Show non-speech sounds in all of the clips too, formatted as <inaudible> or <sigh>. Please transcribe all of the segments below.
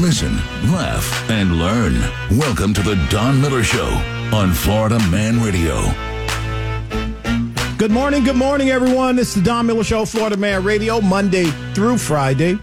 Listen, laugh, and learn. Welcome to the Don Miller Show on Florida Man Radio. Good morning, good morning, everyone. This is the Don Miller Show, Florida Man Radio, Monday through Friday.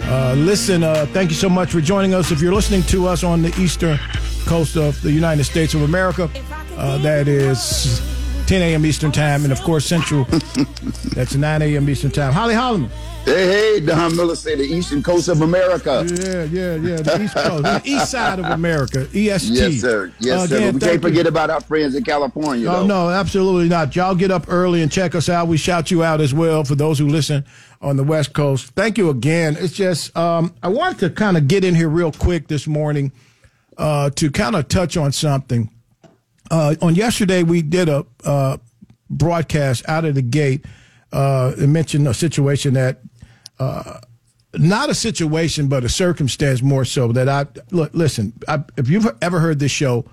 Uh, listen, uh, thank you so much for joining us. If you're listening to us on the eastern coast of the United States of America, uh, that is 10 a.m. Eastern Time, and of course Central, <laughs> that's 9 a.m. Eastern Time. Holly Holloman. Hey, hey, Don Miller say the eastern coast of America. Yeah, yeah, yeah, the east coast, the east <laughs> side of America, EST. Yes, sir. Yes, Uh, sir. again, we can't you. forget about our friends in California. Oh though. no, absolutely not. Y'all get up early and check us out. We shout you out as well for those who listen on the West Coast. Thank you again. It's just um, I wanted to kind of get in here real quick this morning uh, to kind of touch on something. Uh, on yesterday, we did a uh, broadcast out of the gate. Uh, it mentioned a situation that uh, not a situation, but a circumstance more so that I look. Listen, I, if you've ever heard this show,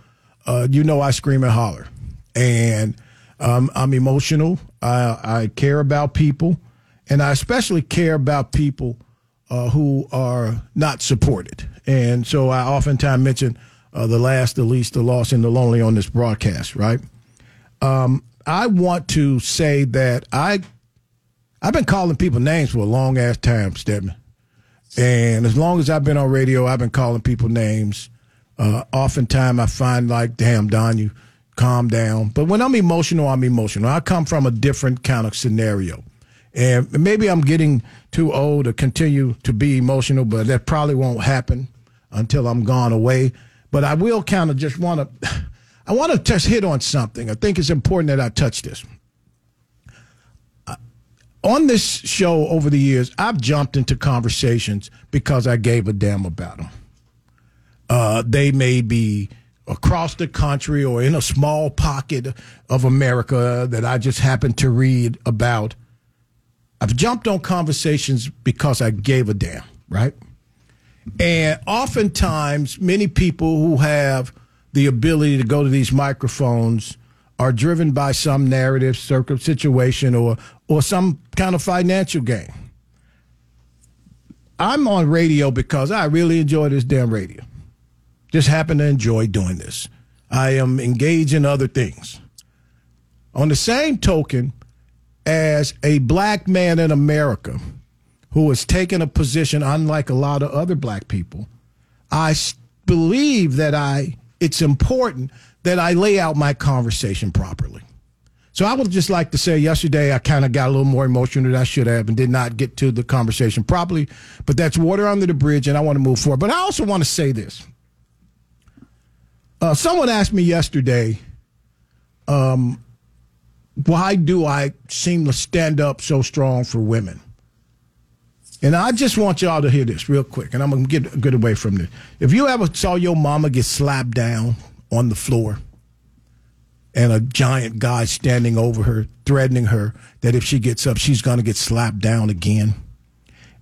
uh, you know I scream and holler, and um, I'm emotional. I, I care about people, and I especially care about people uh, who are not supported. And so I oftentimes mention uh, the last, the least, the lost, and the lonely on this broadcast. Right. Um, I want to say that I I've been calling people names for a long ass time, Stedman. And as long as I've been on radio, I've been calling people names. Uh, oftentimes I find like, damn, Don, you calm down. But when I'm emotional, I'm emotional. I come from a different kind of scenario. And maybe I'm getting too old to continue to be emotional, but that probably won't happen until I'm gone away. But I will kind of just want to, I want to just hit on something. I think it's important that I touch this on this show over the years, I've jumped into conversations because I gave a damn about them. Uh, they may be across the country or in a small pocket of America that I just happen to read about. I've jumped on conversations because I gave a damn, right? And oftentimes, many people who have the ability to go to these microphones are driven by some narrative, circum situation, or or some kind of financial gain. I'm on radio because I really enjoy this damn radio. Just happen to enjoy doing this. I am engaged in other things. On the same token, as a black man in America who has taken a position unlike a lot of other black people, I believe that I it's important that I lay out my conversation properly. So I would just like to say yesterday I kind of got a little more emotional than I should have and did not get to the conversation properly, but that's water under the bridge and I want to move forward. But I also want to say this. Uh, someone asked me yesterday, um, why do I seem to stand up so strong for women? And I just want y'all to hear this real quick, and I'm gonna get get away from this. If you ever saw your mama get slapped down on the floor, and a giant guy standing over her, threatening her that if she gets up, she's gonna get slapped down again,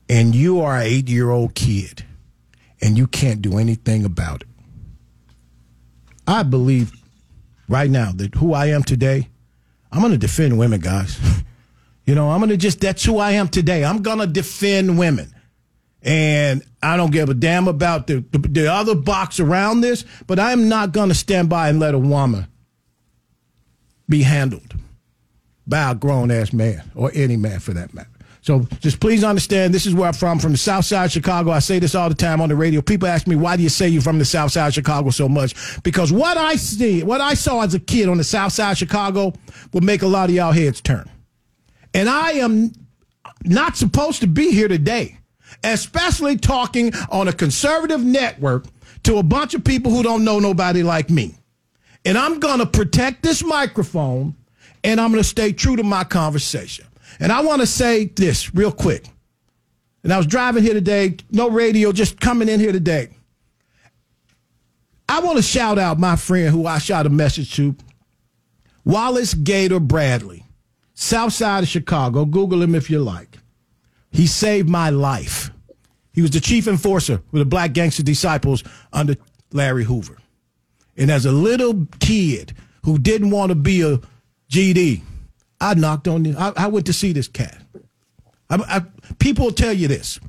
and you are an eight year old kid, and you can't do anything about it. I believe right now that who I am today, I'm gonna defend women, guys. <laughs> You know, I'm going to just, that's who I am today. I'm going to defend women. And I don't give a damn about the, the, the other box around this, but I'm not going to stand by and let a woman be handled by a grown ass man or any man for that matter. So just please understand this is where I'm from, from the south side of Chicago. I say this all the time on the radio. People ask me, why do you say you're from the south side of Chicago so much? Because what I see, what I saw as a kid on the south side of Chicago would make a lot of y'all heads turn. And I am not supposed to be here today, especially talking on a conservative network to a bunch of people who don't know nobody like me. And I'm going to protect this microphone and I'm going to stay true to my conversation. And I want to say this real quick. And I was driving here today, no radio, just coming in here today. I want to shout out my friend who I shot a message to, Wallace Gator Bradley, south side of Chicago. Google him if you like. He saved my life. He was the chief enforcer with the Black Gangster Disciples under Larry Hoover. And as a little kid who didn't want to be a GD, I knocked on the, I, went to see this cat. I, I, people tell you this.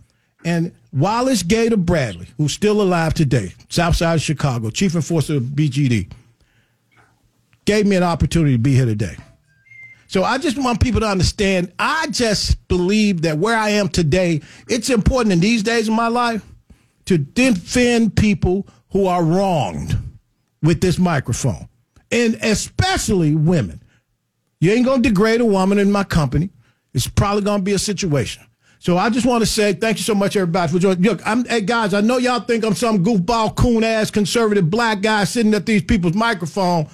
And Wallace Gator Bradley, who's still alive today, South Side of Chicago, chief enforcer of BGD, gave me an opportunity to be here today. So I just want people to understand. I just believe that where I am today, it's important in these days of my life to defend people who are wronged with this microphone, and especially women. You ain't gonna degrade a woman in my company. It's probably gonna be a situation. So I just want to say thank you so much, everybody, for joining. Look, I'm, hey guys, I know y'all think I'm some goofball, coon ass, conservative black guy sitting at these people's microphone.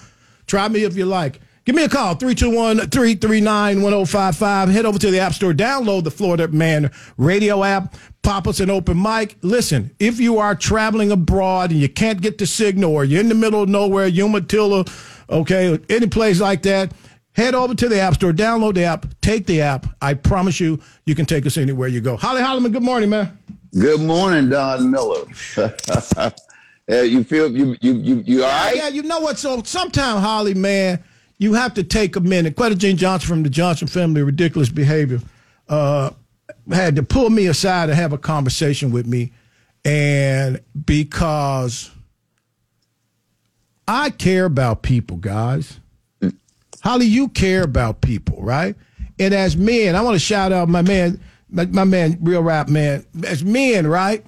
Try me if you like. Give me a call, 321-339-1055. Head over to the App Store, download the Florida Man radio app, pop us an open mic. Listen, if you are traveling abroad and you can't get the signal or you're in the middle of nowhere, Umatilla, okay, any place like that, Head over to the App Store, download the app, take the app. I promise you, you can take us anywhere you go. Holly Holloman, good morning, man. Good morning, Don Miller. <laughs> yeah, you feel you you you you all right? Yeah, you know what? So sometimes, Holly, man, you have to take a minute. Quetta Jean Johnson from the Johnson family, ridiculous behavior, uh, had to pull me aside and have a conversation with me, and because I care about people, guys. Holly, you care about people, right? And as men, I want to shout out my man, my, my man, real rap man. As men, right?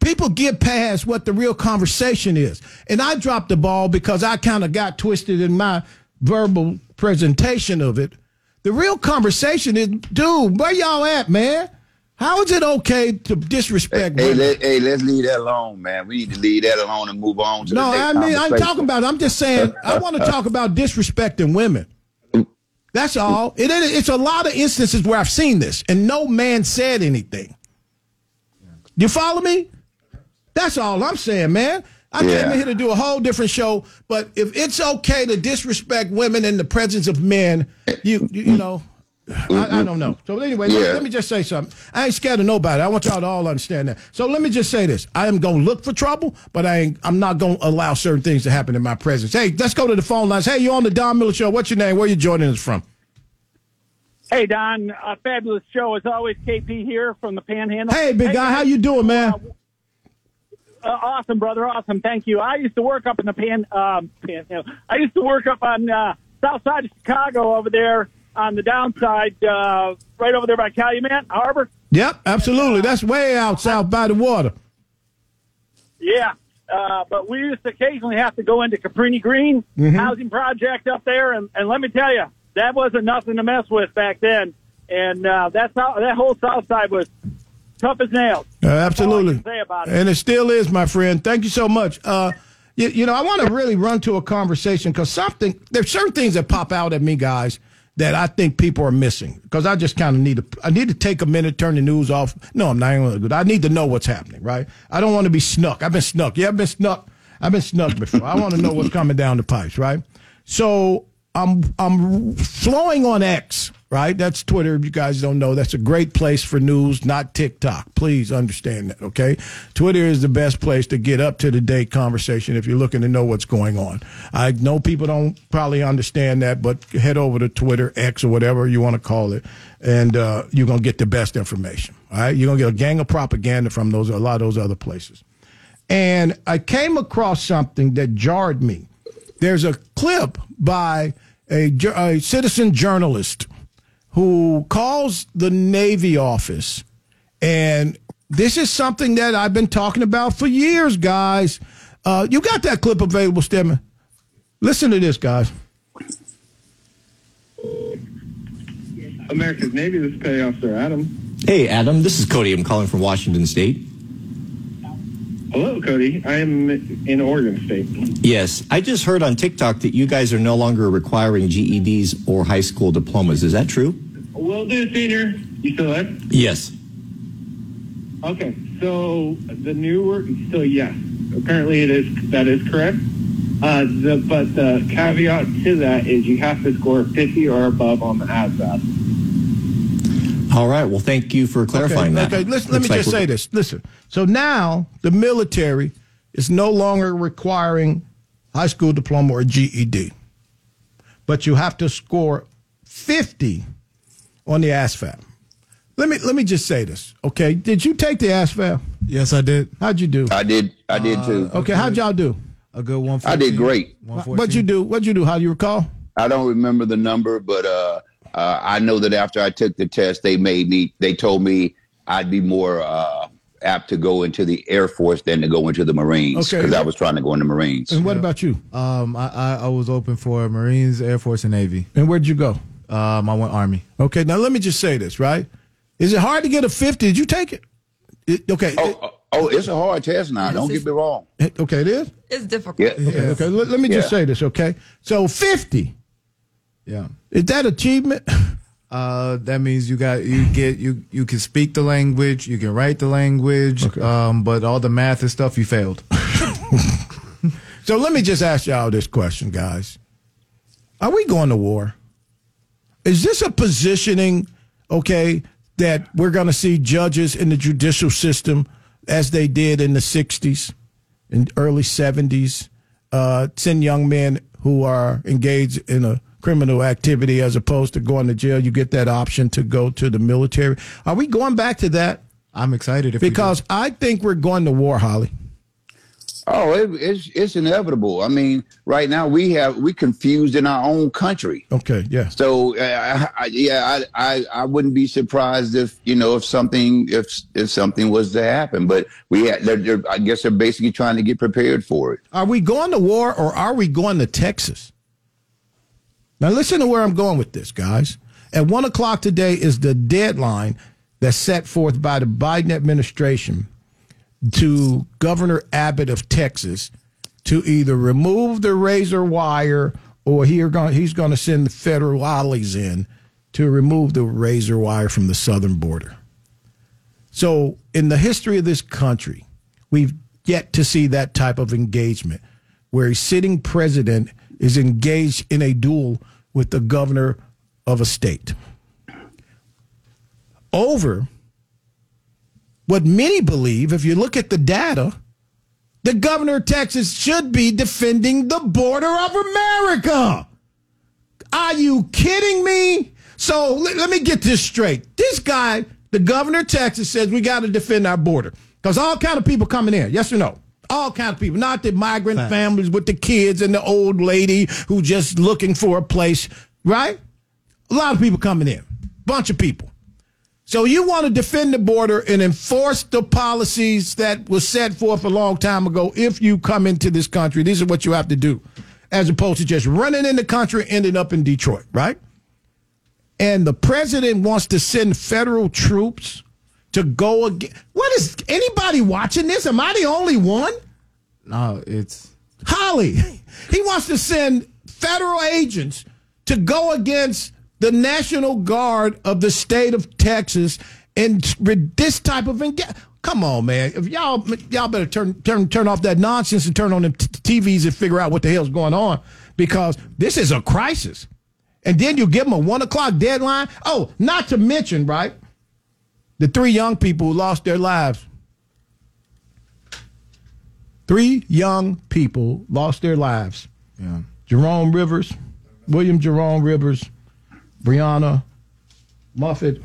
People get past what the real conversation is. And I dropped the ball because I kind of got twisted in my verbal presentation of it. The real conversation is, dude, where y'all at, man? How is it okay to disrespect hey, women? Let, hey, let's leave that alone, man. We need to leave that alone and move on to no, the next I mean, I'm talking about. I'm just saying. I want to talk about disrespecting women. That's all. It, it, it's a lot of instances where I've seen this, and no man said anything. You follow me? That's all I'm saying, man. I Yeah. came in here to do a whole different show, but if it's okay to disrespect women in the presence of men, you you, you know, I, I don't know. So anyway, let, Yeah. let me just say something. I ain't scared of nobody. I want y'all to all understand that. So let me just say this: I am gonna look for trouble, but I ain't. I'm not gonna allow certain things to happen in my presence. Hey, let's go to the phone lines. Hey, you on the Don Miller Show? What's your name? Where you joining us from? Hey Don, a fabulous show as always. KP here from the Panhandle. Hey, big guy, how you doing, man? Uh, Uh, awesome, brother. Awesome. Thank you. I used to work up in the Pan. Um, Panhandle. I used to work up on uh, south side of Chicago over there on the downside, uh, right over there by Calumet Harbor. Yep, absolutely. That's way out south by the water. Yeah. Uh, but we used to occasionally have to go into Cabrini Green housing project up there, and, and let me tell you, that wasn't nothing to mess with back then. And uh, that's how that whole south side was tough as nails. Uh, absolutely. can say about it. And it still is, my friend. Thank you so much. Uh, you, you know, I want to really run to a conversation because something, there's certain things that pop out at me, guys, that I think people are missing. Because I just kind of need to, I need to take a minute, turn the news off. No, I'm not even good. I need to know what's happening, right? I don't want to be snuck. I've been snuck. Yeah, I've been snuck. I've been snuck before. I want to know what's coming down the pipes, right? So I'm I'm flowing on X, right? That's Twitter. If you guys don't know, that's a great place for news, not TikTok. Please understand that, okay? Twitter is the best place to get up to the date conversation if you're looking to know what's going on. I know people don't probably understand that, but head over to Twitter, X, or whatever you want to call it, and uh, you're gonna get the best information. All right, you're gonna get a gang of propaganda from those a lot of those other places. And I came across something that jarred me there's a clip by a, a citizen journalist who calls the Navy office. And this is something that I've been talking about for years, guys. Uh, you got that clip available, Stedman? Listen to this, guys. America's Navy, this is Petty Officer Adam. Hey, Adam. This is Cody. I'm calling from Washington State. Hello, Cody. I am in Oregon State. Yes, I just heard on TikTok that you guys are no longer requiring GEDs or high school diplomas. Is that true? Will do, Senior. You still there? Yes. Okay, so the new word, so yes, apparently it is, that is correct. Uh, the, but the caveat to that is you have to score 50 or above on the ASVAB. All right. Well, thank you for clarifying that. Okay, listen, let me like just say this. Listen. So now the military is no longer requiring high school diploma or GED, but you have to score 50 on the ASVAB. Let me let me just say this, okay? Did you take the ASVAB? Yes, I did. How'd you do? I did. I did too. Okay, how'd y'all do? A good one. I did great. What'd you do? What'd you do? How do you recall? I don't remember the number, but uh, uh, I know that after I took the test, they made me. They told me I'd be more uh, apt to go into the Air Force than to go into the Marines Okay. because I was trying to go in the Marines. And what about you? Um, I, I I was open for Marines, Air Force, and Navy. And where'd you go? Um, I went Army. Okay, now let me just say this, right? Is it hard to get a 50? Did you take it? It- okay. Oh, oh, oh, it's a hard test now. Don't get me wrong. okay, it is? It's difficult. Yeah. Okay, okay. Let, let me just Yeah. say this, okay? So 50, Yeah. is that achievement? <laughs> Uh, that means you got you get you you can speak the language, you can write the language, um, but all the math and stuff you failed. <laughs> So let me just ask y'all this question, guys. Are we going to war? Is this a positioning, okay, that we're going to see judges in the judicial system as they did in the 60s and early 70s, uh, send young men who are engaged in a criminal activity as opposed to going to jail? You get that option to go to the military. Are we going back to that? I'm excited. Because I think we're going to war, Holly. Oh, it, it's it's inevitable. I mean, right now we have we confused in our own country. Okay, yeah. So uh, I, I, yeah, I, I I wouldn't be surprised if you know if something if if something was to happen. But we had, they're, they're, I guess they're basically trying to get prepared for it. Are we going to war or are we going to Texas? Now, listen to where I'm going with this, guys. At one o'clock today is the deadline that's set forth by the Biden administration to Governor Abbott of Texas to either remove the razor wire or he going, he's going to send the federal ollies in to remove the razor wire from the southern border. So, in the history of this country, we've yet to see that type of engagement where a sitting president is engaged in a duel with the governor of a state over what many believe, if you look at the data, the governor of Texas should be defending the border of America. Are you kidding me? So let, let me get this straight. This guy, the governor of Texas, says we got to defend our border because all kind of people coming in. Yes or no? All kind of people, not the migrant families with the kids and the old lady who just looking for a place, right? A lot of people coming in, bunch of people. So you want to defend the border and enforce the policies that were set forth a long time ago. If you come into this country, these are what you have to do, as opposed to just running in the country, ending up in Detroit, right? And the president wants to send federal troops to go again. What is anybody watching this? Am I the only one? no, it's Holly. He wants to send federal agents to go against the National Guard of the state of Texas and this type of enga- Come on, man! If y'all y'all better turn turn turn off that nonsense and turn on them t- TVs and figure out what the hell's going on because this is a crisis. And then you give them a one o'clock deadline. Oh, not to mention, right? The three young people who lost their lives. Three young people lost their lives. yeah. Jerome Rivers, William Jerome Rivers, Breonna Moffett,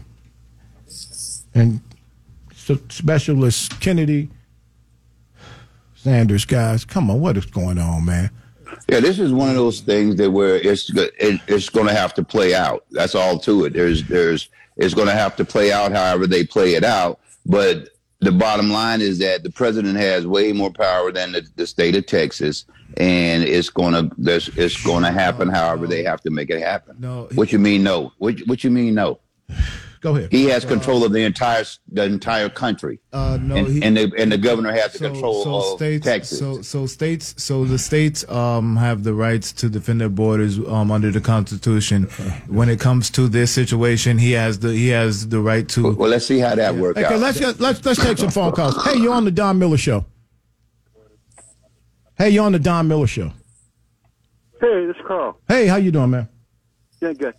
and Specialist Kennedy Sanders. Guys, come on, what is going on, man? Yeah, this is one of those things that where it's it, it's going to have to play out. That's all to it. There's there's it's going to have to play out however they play it out. But the bottom line is that the president has way more power than the, the state of Texas, and it's going to there's it's going to happen however they have to make it happen. No, what you mean no? What what you mean no? Go ahead. He has control of the entire the entire country, Uh, no, and, he- and the and the governor has the so, control so of states, Texas. So, so states, so the states um, have the rights to defend their borders um, under the Constitution. When it comes to this situation, he has the he has the right to. well, let's see how that works Okay, out. let's let's let's take some phone calls. Hey, you're on the Don Miller Show. Hey, you're on the Don Miller Show. Hey, this is Carl. Hey, how you doing, man? Yeah, good.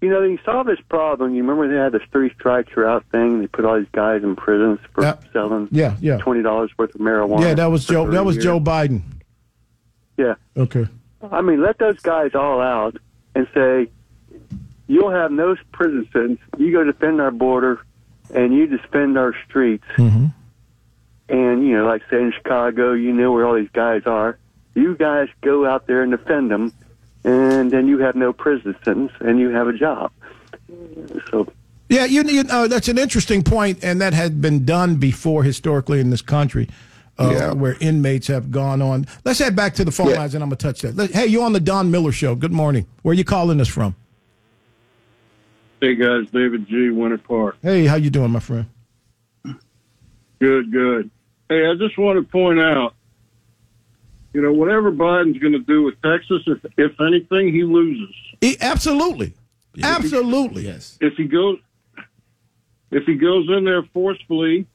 You know, they solved this problem. You remember they had this three strikes you're out thing? They put all these guys in prisons for Yeah. selling Yeah, yeah, twenty dollars worth of marijuana. yeah. That was for Joe. That was years. Joe Biden. Yeah. Okay. I mean, let those guys all out and say, you'll have no prison sentence. You go defend our border, and you defend our streets, Mm-hmm. And you know, like say in Chicago, you know where all these guys are. You guys go out there and defend them, and then you have no prison sentence, and you have a job. So Yeah, you, you know, that's an interesting point, and that had been done before historically in this country, uh, Yeah. where inmates have gone on. Let's head back to the phone Yeah. lines, and I'm gonna touch that. Let- hey, you on the Don Miller Show? Good morning. Where are you calling us from? Hey guys, David G. Winter Park. Hey, how you doing, my friend? Good, good. Hey, I just want to point out, you know, whatever Biden's going to do with Texas, if if anything, he loses. E- absolutely, absolutely. Yes. If he goes, if he goes in there forcefully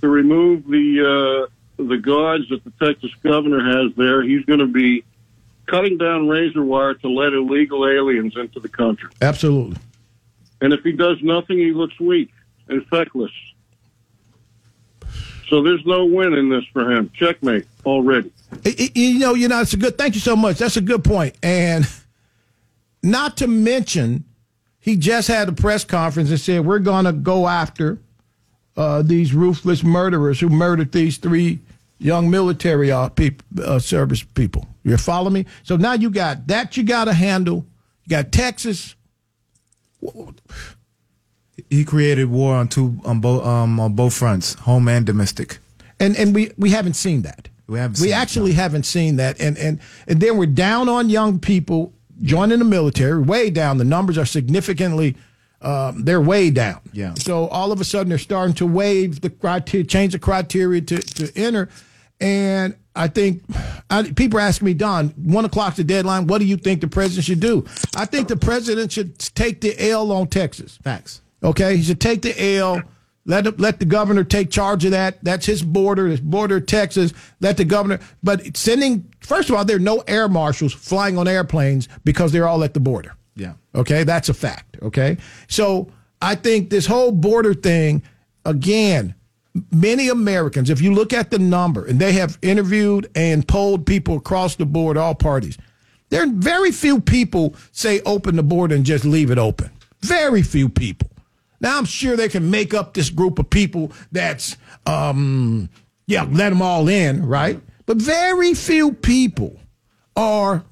to remove the uh, the guards that the Texas governor has there, he's going to be cutting down razor wire to let illegal aliens into the country. Absolutely. And if he does nothing, he looks weak and feckless. So there's no win in this for him. Checkmate already. You know, you know, it's a good. Thank you so much. That's a good point. And <laughs> not to mention, he just had a press conference and said we're going to go after uh, these ruthless murderers who murdered these three young military uh, uh, service people. You follow me? So now you got that you got to handle. You got Texas. He created war on two on both um, on both fronts, home and domestic. and and we we haven't seen that. We haven't We actually haven't seen that, and and and then we're down on young people joining the military. Way down. The numbers are significantly. Um, they're way down. Yeah. So all of a sudden they're starting to waive the criteria, change the criteria to to enter, and I think I, people are asking me, Don, one o'clock's the deadline. What do you think the president should do? I think the president should take the L on Texas. Facts. Okay, he should take the L. Let let the governor take charge of that. That's his border. His border, of Texas. Let the governor. But sending first of all, there are no air marshals flying on airplanes because they're all at the border. Yeah. Okay, that's a fact. Okay, so I think this whole border thing, again, many Americans, if you look at the number, and they have interviewed and polled people across the board, all parties, there are very few people say open the border and just leave it open. Very few people. Now I'm sure they can make up this group of people that's, um, yeah, let them all in, right? But very few people are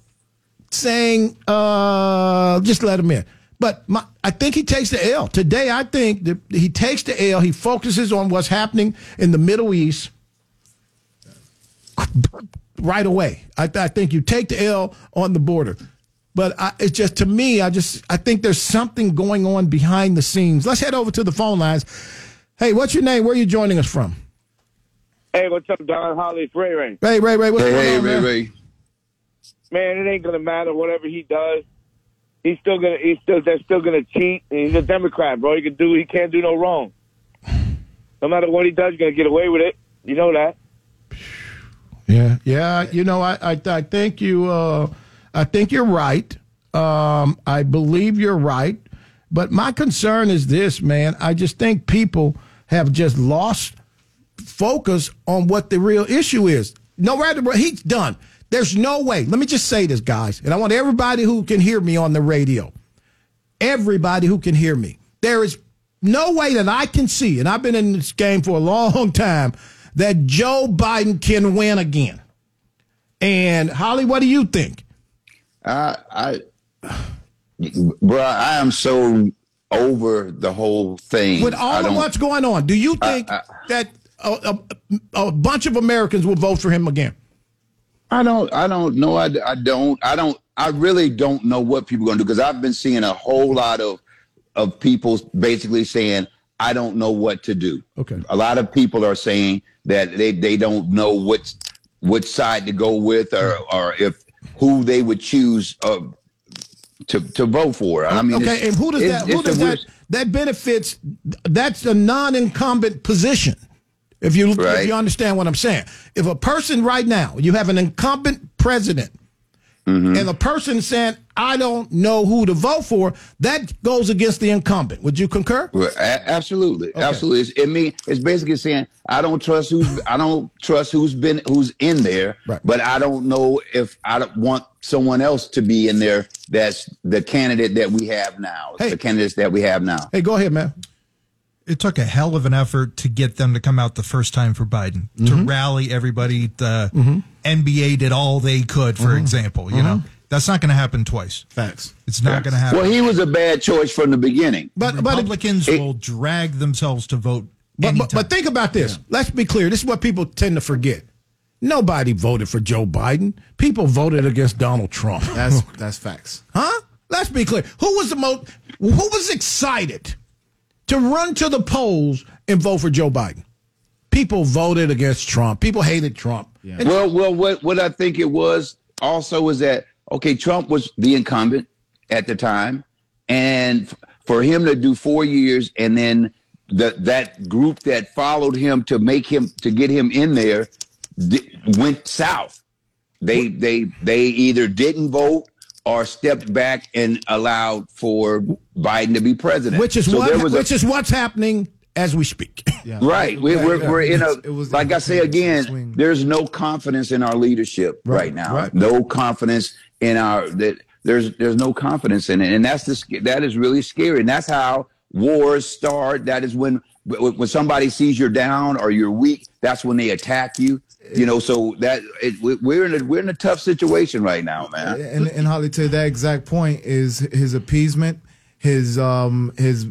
saying, uh, just let them in. But my, I think he takes the L. Today, I think that he takes the L. He focuses on what's happening in the Middle East right away. I, I think you take the L on the border. But I, it's just to me, I just I think there's something going on behind the scenes. Let's head over to the phone lines. Hey, what's your name? Where are you joining us from? Hey, what's up, Don Holly? It's Ray Ray. Hey, Ray, Ray, what's Hey, going hey, on, Ray, man? Ray. Man, it ain't gonna matter whatever he does. He's still gonna. He's still. They're still gonna cheat. And he's a Democrat, bro. He can do. He can't do no wrong. No matter what he does, he's gonna get away with it. You know that. Yeah, yeah. You know, I, I, I think you, uh, I think you're right. Um, I believe you're right. But my concern is this, man. I just think people have just lost focus on what the real issue is. No matter he's done, there's no way. Let me just say this, guys, and I want everybody who can hear me on the radio, everybody who can hear me. There is no way that I can see, and I've been in this game for a long time, that Joe Biden can win again. And Holly, what do you think? I, I, bro, I am so over the whole thing. With all of what's going on, do you think that a, a, a bunch of Americans will vote for him again? I don't. I don't know. I, I don't. I don't. I really don't know what people are going to do because I've been seeing a whole lot of of people basically saying I don't know what to do. Okay. A lot of people are saying that they they don't know which which side to go with or or if who they would choose uh, to to vote for. I mean, okay, and who does that? Who does that? That benefits. That's a non-incumbent position. If you if you understand what I'm saying, if a person right now you have an incumbent president, Mm-hmm. and the person saying I don't know who to vote for, that goes against the incumbent. Would you concur? Well, a- absolutely, absolutely. It's, it mean it's basically saying I don't trust who's I don't trust who's been who's in there, Right. but I don't know if I don't want someone else to be in there. That's the candidate that we have now. Hey. The candidates that we have now. Hey, go ahead, man. It took a hell of an effort to get them to come out the first time for Biden to Mm-hmm. rally everybody. The NBA did all they could, Mm-hmm. for example. You know, that's not going to happen twice. Facts. It's not going to happen. Well, he was a bad choice from the beginning. But but Republicans it- will drag themselves to vote. But, but, but think about this. Let's be clear. This is what people tend to forget. Nobody voted for Joe Biden. People voted against Donald Trump. That's <laughs> that's facts. Huh? Let's be clear. Who was the most who was excited to run to the polls and vote for Joe Biden? People voted against Trump. People hated Trump. And- Well, well, what what I think it was also was that okay, Trump was the incumbent at the time, and f- for him to do four years and then the, that group that followed him to make him to get him in there di- went south. They they they either didn't vote or stepped back and allowed for Biden to be president. which is So what there was a- which is what's happening as we speak. <laughs> Yeah. Right. We're, Yeah, we're, yeah. we're in a, It was- like I say it was a again, swing. there's no confidence in our leadership right, now. right. No confidence in our, that there's, there's no confidence in it. And that's the, that is really scary. And that's how wars start. That is when, when when somebody sees you're down or you're weak, that's when they attack you. You know, so that it, we- we're in a, we're in a tough situation right now, man. and and Holly, to that exact point is his appeasement, his um his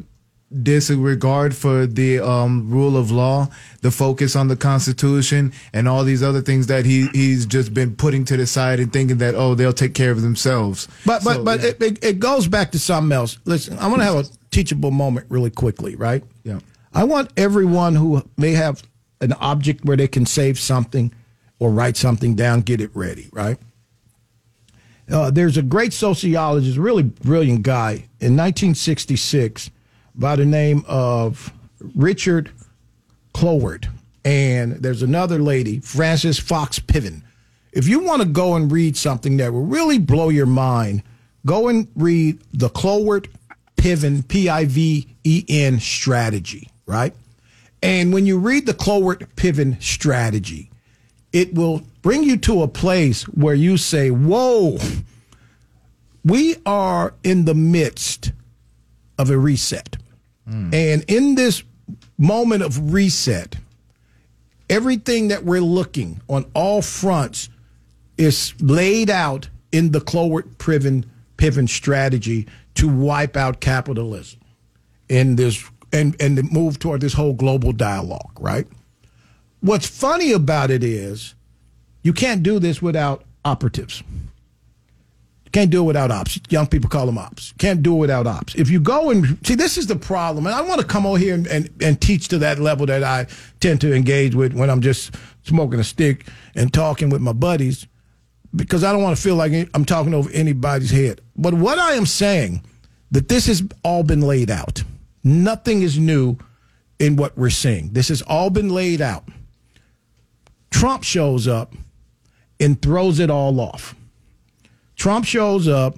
disregard for the um rule of law, the focus on the Constitution, and all these other things that he he's just been putting to the side and thinking that oh they'll take care of themselves. But but So, but yeah. it, it, it goes back to something else. Listen, I want to have a teachable moment really quickly, right? Yeah. I want everyone who may have an object where they can save something or write something down, get it ready, right? Uh, there's a great sociologist, really brilliant guy in 1966 by the name of Richard Cloward. And there's another lady, Frances Fox Piven. If you want to go and read something that will really blow your mind, go and read the Cloward Piven, P I V E N strategy, right? And when you read the Cloward Piven strategy, it will bring you to a place where you say, Whoa, we are in the midst of a reset. Hmm. And in this moment of reset, everything that we're looking on all fronts is laid out in the Cloward Piven, Piven strategy to wipe out capitalism in this and, and to move toward this whole global dialogue, right? What's funny about it is you can't do this without operatives. You can't do it without ops. Young people call them ops. You Can't do it without ops. If you go and see, this is the problem. And I want to come over here and, and, and teach to that level that I tend to engage with when I'm just smoking a stick and talking with my buddies because I don't want to feel like I'm talking over anybody's head. But what I am saying, that this has all been laid out. Nothing is new in what we're seeing. This has all been laid out. Trump shows up and throws it all off. Trump shows up,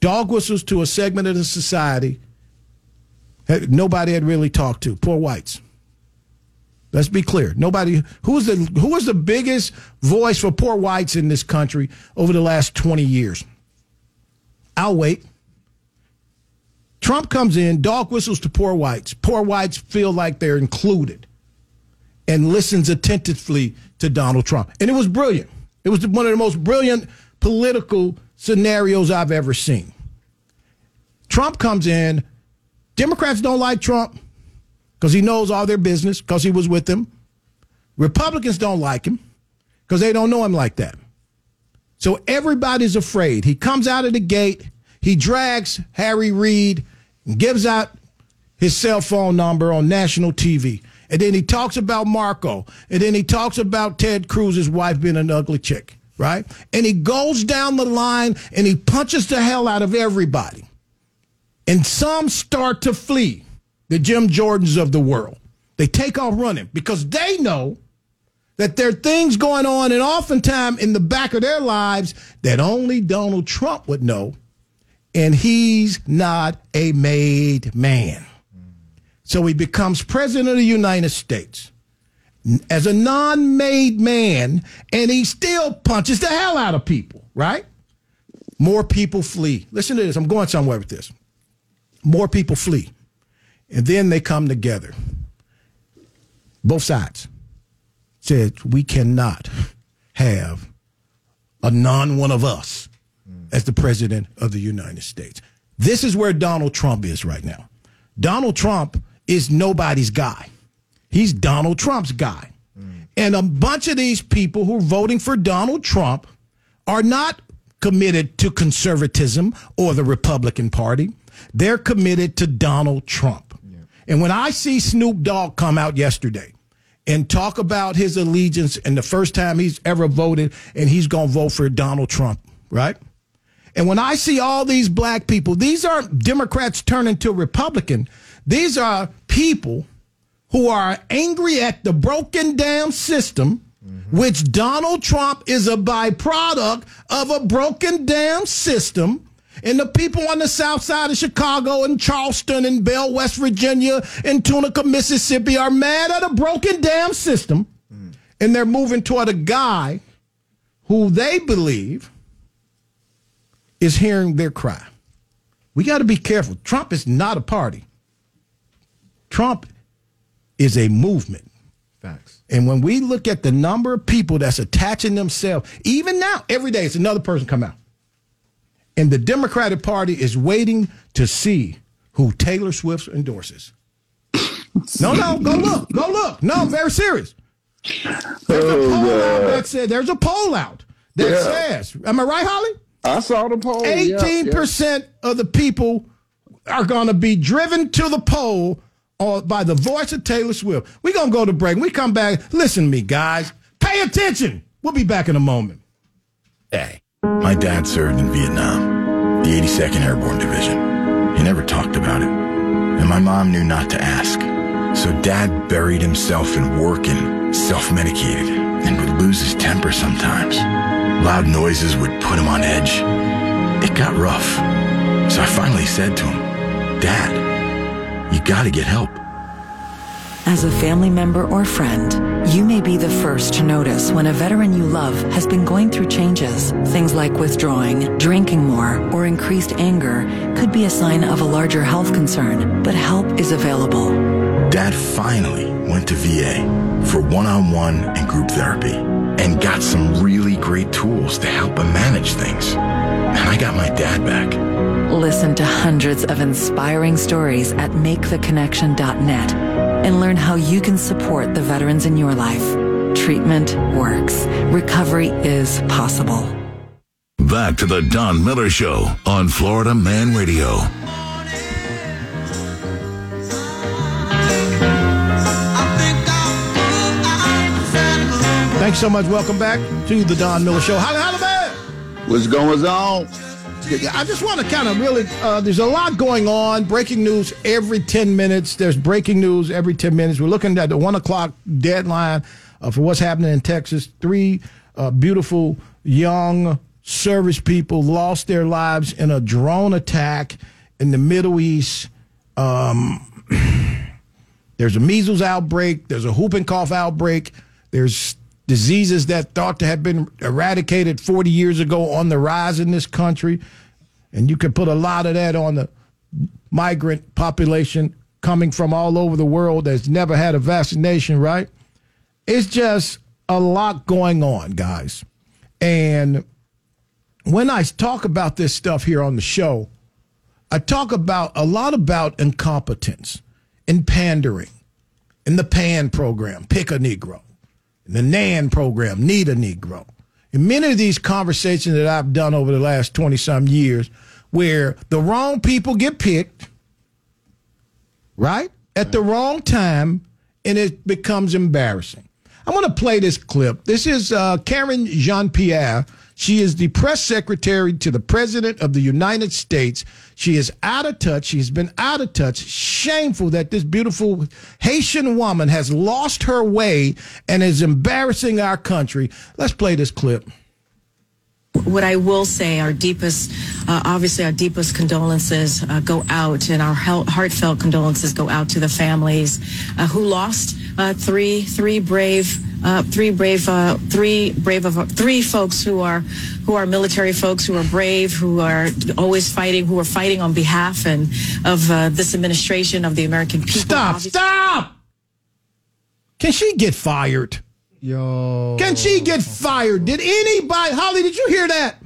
dog whistles to a segment of the society nobody had really talked to. Poor whites. Let's be clear. Nobody who was the who was the biggest voice for poor whites in this country over the last 20 years. I'll wait. Trump comes in, dog whistles to poor whites. Poor whites feel like they're included and listens attentively to Donald Trump. And it was brilliant. It was one of the most brilliant political scenarios I've ever seen. Trump comes in, Democrats don't like Trump because he knows all their business because he was with them. Republicans don't like him because they don't know him like that. So everybody's afraid. He comes out of the gate, he drags Harry Reid and gives out his cell phone number on national TV. And then he talks about Marco. And then he talks about Ted Cruz's wife being an ugly chick, right? And he goes down the line and he punches the hell out of everybody. And some start to flee, the Jim Jordans of the world. They take off running because they know that there are things going on and oftentimes in the back of their lives that only Donald Trump would know. And he's not a made man. So he becomes president of the United States as a non made man, and he still punches the hell out of people, right? More people flee. Listen to this. I'm going somewhere with this. More people flee. And then they come together. Both sides said we cannot have a non one of us as the president of the United States. This is where Donald Trump is right now. Donald Trump is nobody's guy. He's Donald Trump's guy. And a bunch of these people who are voting for Donald Trump are not committed to conservatism or the Republican Party. They're committed to Donald Trump. And when I see Snoop Dogg come out yesterday and talk about his allegiance and the first time he's ever voted and he's going to vote for Donald Trump, right? And when I see all these black people, these aren't Democrats turning to Republican. These are people who are angry at the broken down system, which Donald Trump is a byproduct of a broken down system. And the people on the south side of Chicago and Charleston and Bell, West Virginia and Tunica, Mississippi are mad at a broken down system. And they're moving toward a guy who they believe is hearing their cry. We got to be careful. Trump is not a party. Trump is a movement. Facts. And when we look at the number of people that's attaching themselves, even now, every day, it's another person come out. And the Democratic Party is waiting to see who Taylor Swift endorses. <coughs> no, no, go look, go look. No, I'm very serious. There's a oh, poll out that said there's a poll out that Yeah. says, am I right, Holly? I saw the poll. yeah, Eighteen percent of the people are going to be driven to the poll or by the voice of Taylor Swift. We're going to go to break. When we come back. Listen to me, guys. Pay attention. We'll be back in a moment. Hey, my dad served in Vietnam, the 82nd Airborne Division. He never talked about it. And my mom knew not to ask. So dad buried himself in work and self-medicated and would lose his temper sometimes. Loud noises would put him on edge. It got rough. So I finally said to him, Dad, you gotta get help. As a family member or friend, you may be the first to notice when a veteran you love has been going through changes. Things like withdrawing, drinking more, or increased anger could be a sign of a larger health concern, but help is available. Dad finally went to VA for one-on-one and group therapy and got some really great tools to help him manage things. And I got my dad back. Listen to hundreds of inspiring stories at maketheconnection.net and learn how you can support the veterans in your life. Treatment works. Recovery is possible. Back to the Don Miller Show on Florida Man Radio. Thanks so much. Welcome back to the Don Miller Show. Holla, holla, man. What's going on? I just want to kind of really, uh, there's a lot going on. Breaking news every 10 minutes. There's breaking news every 10 minutes. We're looking at the one o'clock deadline uh, for what's happening in Texas. Three uh, beautiful young service people lost their lives in a drone attack in the Middle East. Um, <clears throat> there's a measles outbreak. There's a whooping cough outbreak. There's diseases that thought to have been eradicated 40 years ago on the rise in this country. And you can put a lot of that on the migrant population coming from all over the world that's never had a vaccination, right? It's just a lot going on, guys. And when I talk about this stuff here on the show, I talk about a lot about incompetence and pandering in the PAN program, Pick a Negro, the NAN program, Need a Negro. In many of these conversations that I've done over the last 20 some years, where the wrong people get picked, right? At the wrong time, and it becomes embarrassing. I want to play this clip. This is uh, Karen Jean Pierre. She is the press secretary to the President of the United States. She is out of touch. She's been out of touch. Shameful that this beautiful Haitian woman has lost her way and is embarrassing our country. Let's play this clip. What I will say, our deepest, uh, obviously, our deepest condolences uh, go out, and our heartfelt condolences go out to the families uh, who lost uh, three three brave uh, three brave, uh, three brave, of, three folks who are who are military folks who are brave, who are always fighting, who are fighting on behalf and of uh, this administration of the American people. Stop! Stop! Can she get fired? Yo. Can she get fired? Did anybody, Holly? Did you hear that?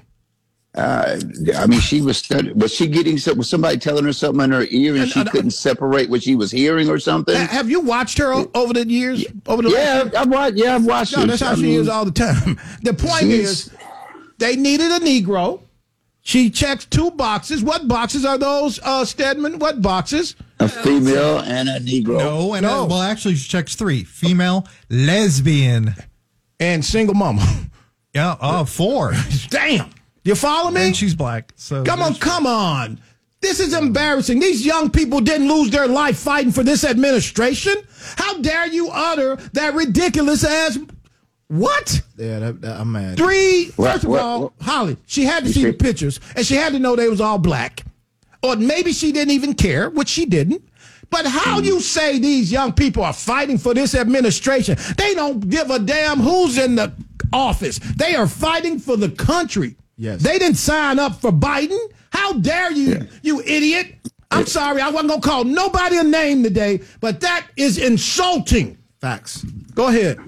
Uh, I mean, she was stud- was she getting some, was somebody telling her something in her ear and she couldn't separate what she was hearing or something? Have you watched her o- over the years? Over the Yeah, I've watched. Yeah, I've watched No, her. that's how I she mean, is all the time. <laughs> The point is, they needed a Negro. She checks two boxes. What boxes are those, uh, Stedman? What boxes? A female and a Negro. No, and uh, well, actually, she checks three: female, lesbian, and single mama. <laughs> Yeah, four. Damn, you follow me? And she's black. So Come on, come on. This is embarrassing. These young people didn't lose their life fighting for this administration. How dare you utter that ridiculous ass what? Yeah, that, that- I'm mad. Three, What- first of what- all, what- Holly, she had to see the pictures and she had to know they was all black. Or maybe she didn't even care, which she didn't. But how mm. you say these young people are fighting for this administration? They don't give a damn who's in the office. They are fighting for the country. Yes. They didn't sign up for Biden. How dare you, you idiot? I'm sorry, I wasn't gonna call nobody a name today, but that is insulting. Facts. Go ahead.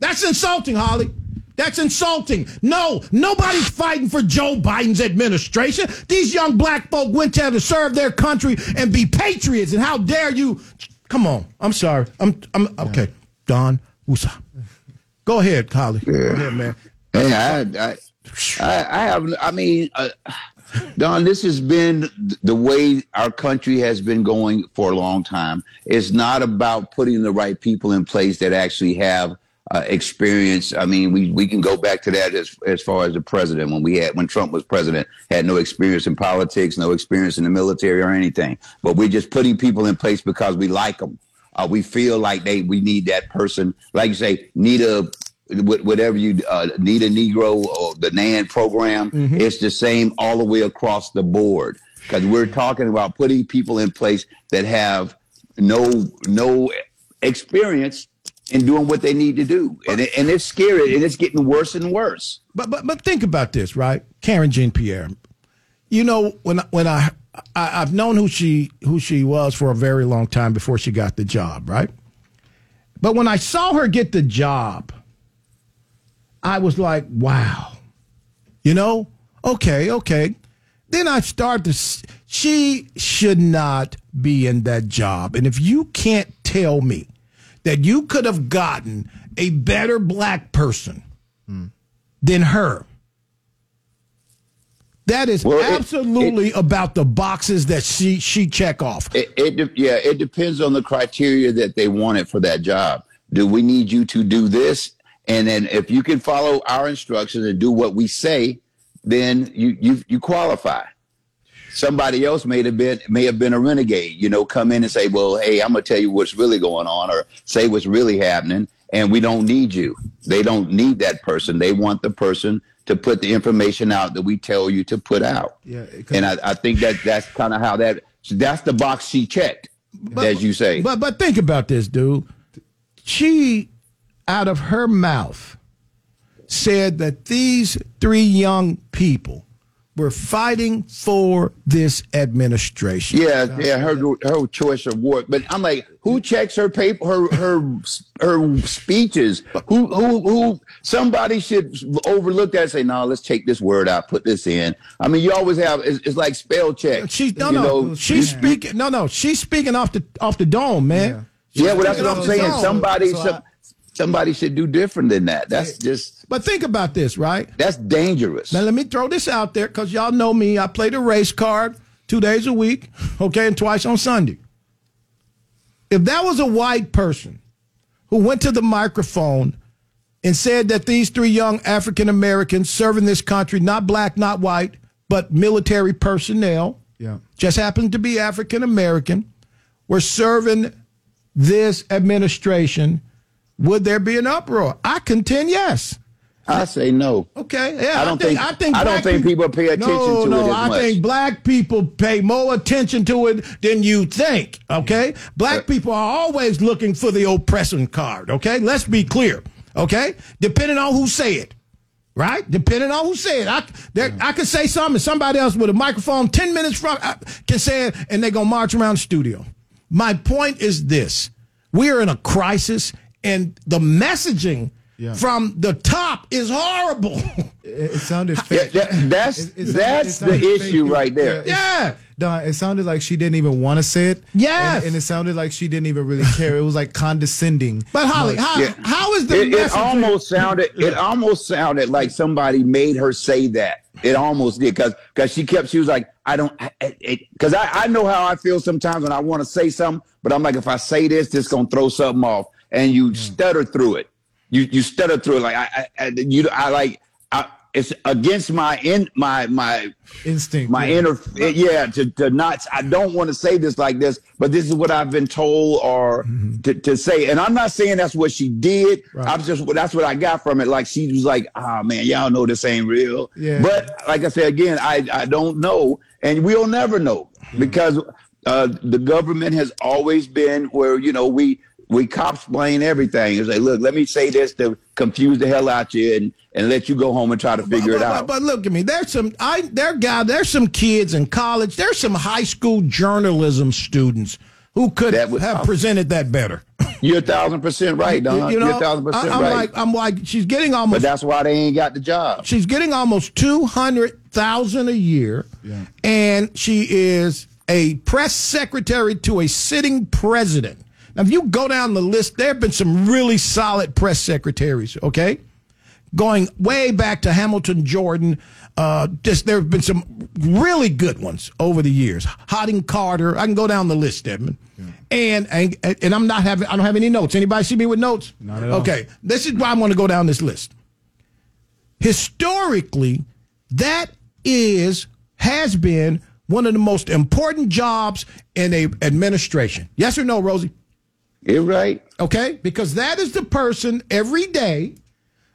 That's insulting, Holly. That's insulting. No, nobody's fighting for Joe Biden's administration. These young black folk went there to serve their country and be patriots. And how dare you? Come on. I'm sorry. I'm. I'm okay. Don Wusa. Go ahead, Holly. Go ahead, man. Hey, I, I, I, I have. I mean, uh, Don, this has been the way our country has been going for a long time. It's not about putting the right people in place that actually have uh, experience. I mean, we, we can go back to that as as far as the president when we had when Trump was president had no experience in politics, no experience in the military or anything. But we're just putting people in place because we like them. Uh, we feel like they we need that person, like you say, need a whatever you uh, need a Negro or the NAN program. It's the same all the way across the board because we're talking about putting people in place that have no no experience in doing what they need to do, and it, and it's scary, and it's getting worse and worse. But but but think about this, right? Karen Jean Pierre. You know when when I, I I've known who she who she was for a very long time before she got the job, right? But when I saw her get the job, I was like, wow. You know? Okay, okay. Then I start to she should not be in that job. And if you can't tell me that you could have gotten a better black person than her. That is Well, it- absolutely about the boxes that she she check off. It, it yeah, it depends on the criteria that they wanted for that job. Do we need you to do this? And then if you can follow our instructions and do what we say, then you you you qualify. Somebody else may have been may have been a renegade, you know, come in and say, "Well, hey, I'm gonna tell you what's really going on," or say what's really happening, and we don't need you. They don't need that person. They want the person to put the information out that we tell you to put out. Yeah, And I, I think that that's kind of how that that's the box she checked, as you say. But but think about this, dude. She, out of her mouth, said that these three young people were fighting for this administration. yeah, yeah, her her choice of word. But I'm like, who checks her paper, her her her speeches? Who who who? Somebody should overlook that and say, no, let's take this word out, put this in. I mean, you always have it's, it's like spell check. She's no no. know, she's you- speaking. No no. She's speaking off the off the dome, man. Yeah, well, that's what I'm saying. off the dome. Somebody, So some, somebody should do different than that. That's just But think about this, right? that's dangerous. Now let me throw this out there because y'all know me. I play the race card two days a week, okay, and twice on Sunday. If that was a white person who went to the microphone and said that these three young African Americans serving this country, not black, not white, but military personnel, Yeah. just happened to be African American, were serving this administration, would there be an uproar? I contend yes. I say no. Okay, yeah. I don't think- I think I don't think people pay attention no, to it no, I much. think black people pay more attention to it than you think. Okay, black people are always looking for the oppressing card. Okay, let's be clear. Okay, depending on who say it, right? Depending on who say it, I there, I could say something, somebody else with a microphone ten minutes from uh, can say it, and they gonna march around the studio. My point is this: we are in a crisis, and the messaging Yeah. from the top is horrible. <laughs> It, it sounded Yeah, that- that's It- it sounded- that's it the fake. issue It- right there. it- Yeah. Don, it sounded like she didn't even want to say it. Yes. And, and it sounded like she didn't even really care. It was like condescending. But Holly, Like- how Yeah. how is the It, it almost sounded. It almost sounded like somebody made her say that. It almost did because because she kept. She was like, I don't. Because I, I know how I feel sometimes when I want to say something, but I'm like, if I say this, this gonna throw something off, and you stutter through it. You you stutter through it like I, I, you I like. I, it's against my in my my instinct. my yeah. inner yeah to, to not i don't want to say this like this but this is what i've been told or to, to say and i'm not saying that's what she did i'm just that's what i got from it like she was like ah man y'all know this ain't real Yeah. but like i said again i i don't know and we'll never know because uh the government has always been where you know we we cops blame everything. It's like, look, let me say this to confuse the hell out you and, and let you go home and try to figure but, it out. But, but look at me. There's some I there guy. There's some kids in college. There's some high school journalism students who could would- have presented that better. <laughs> You're a thousand percent right, Don. You You know, are a thousand percent I, am right. like I'm like she's getting almost. but that's why they ain't got the job. she's getting almost two hundred thousand a year, and she is a press secretary to a sitting president. Now, if you go down the list, there have been some really solid press secretaries. Okay, going way back to Hamilton Jordan. Uh, just there have been some really good ones over the years. Hodding Carter. I can go down the list, Edmund. And, and and I'm not having I don't have any notes. Anybody see me with notes? Not at all. Okay, this is why I'm going to go down this list. Historically, that is has been one of the most important jobs in a administration. Yes or no, Rosie? You're right. Okay, because that is the person every day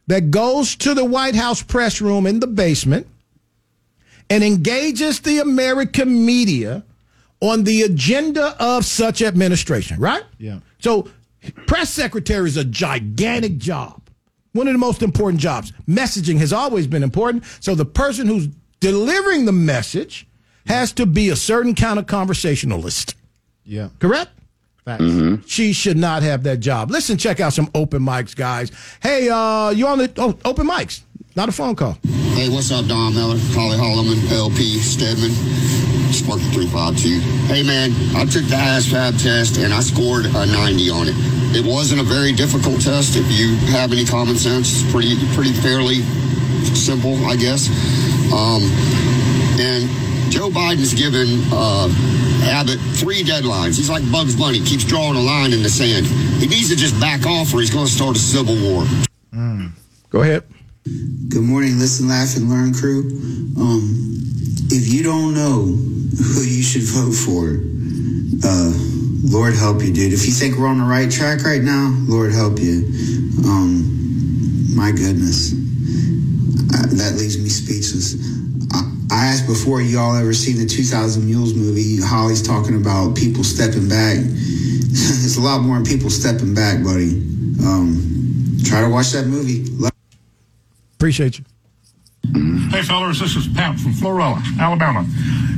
that goes to the White House press room in the basement and engages the American media on the agenda of such administration, right? Yeah. So, press secretary is a gigantic job, one of the most important jobs. Messaging has always been important. So, the person who's delivering the message has to be a certain kind of conversationalist, Yeah. correct? Facts. She should not have that job. Listen, check out some open mics, guys. Hey, uh, you on the oh, open mics? Not a phone call. Hey, what's up, Don Miller, Holly Holloman, LP, Stedman, Sparky 352. Hey, man, I took the ASVAB test and I scored a 90 on it. It wasn't a very difficult test if you have any common sense. It's pretty, pretty fairly simple, I guess. Um, and Joe Biden's given uh, Abbott three deadlines. He's like Bugs Bunny, keeps drawing a line in the sand. He needs to just back off or he's going to start a civil war. Go ahead. Good morning, listen, laugh, and learn crew. Um, if you don't know who you should vote for, uh, Lord help you, dude. If you think we're on the right track right now, Lord help you. Um, my goodness, uh, that leaves me speechless. I, I asked before y'all ever seen the 2000 Mules movie. Holly's talking about people stepping back. <laughs> There's a lot more people stepping back, buddy. Um, try to watch that movie. Love- Appreciate you. Hey, fellas, this is Pat from Florala, Alabama.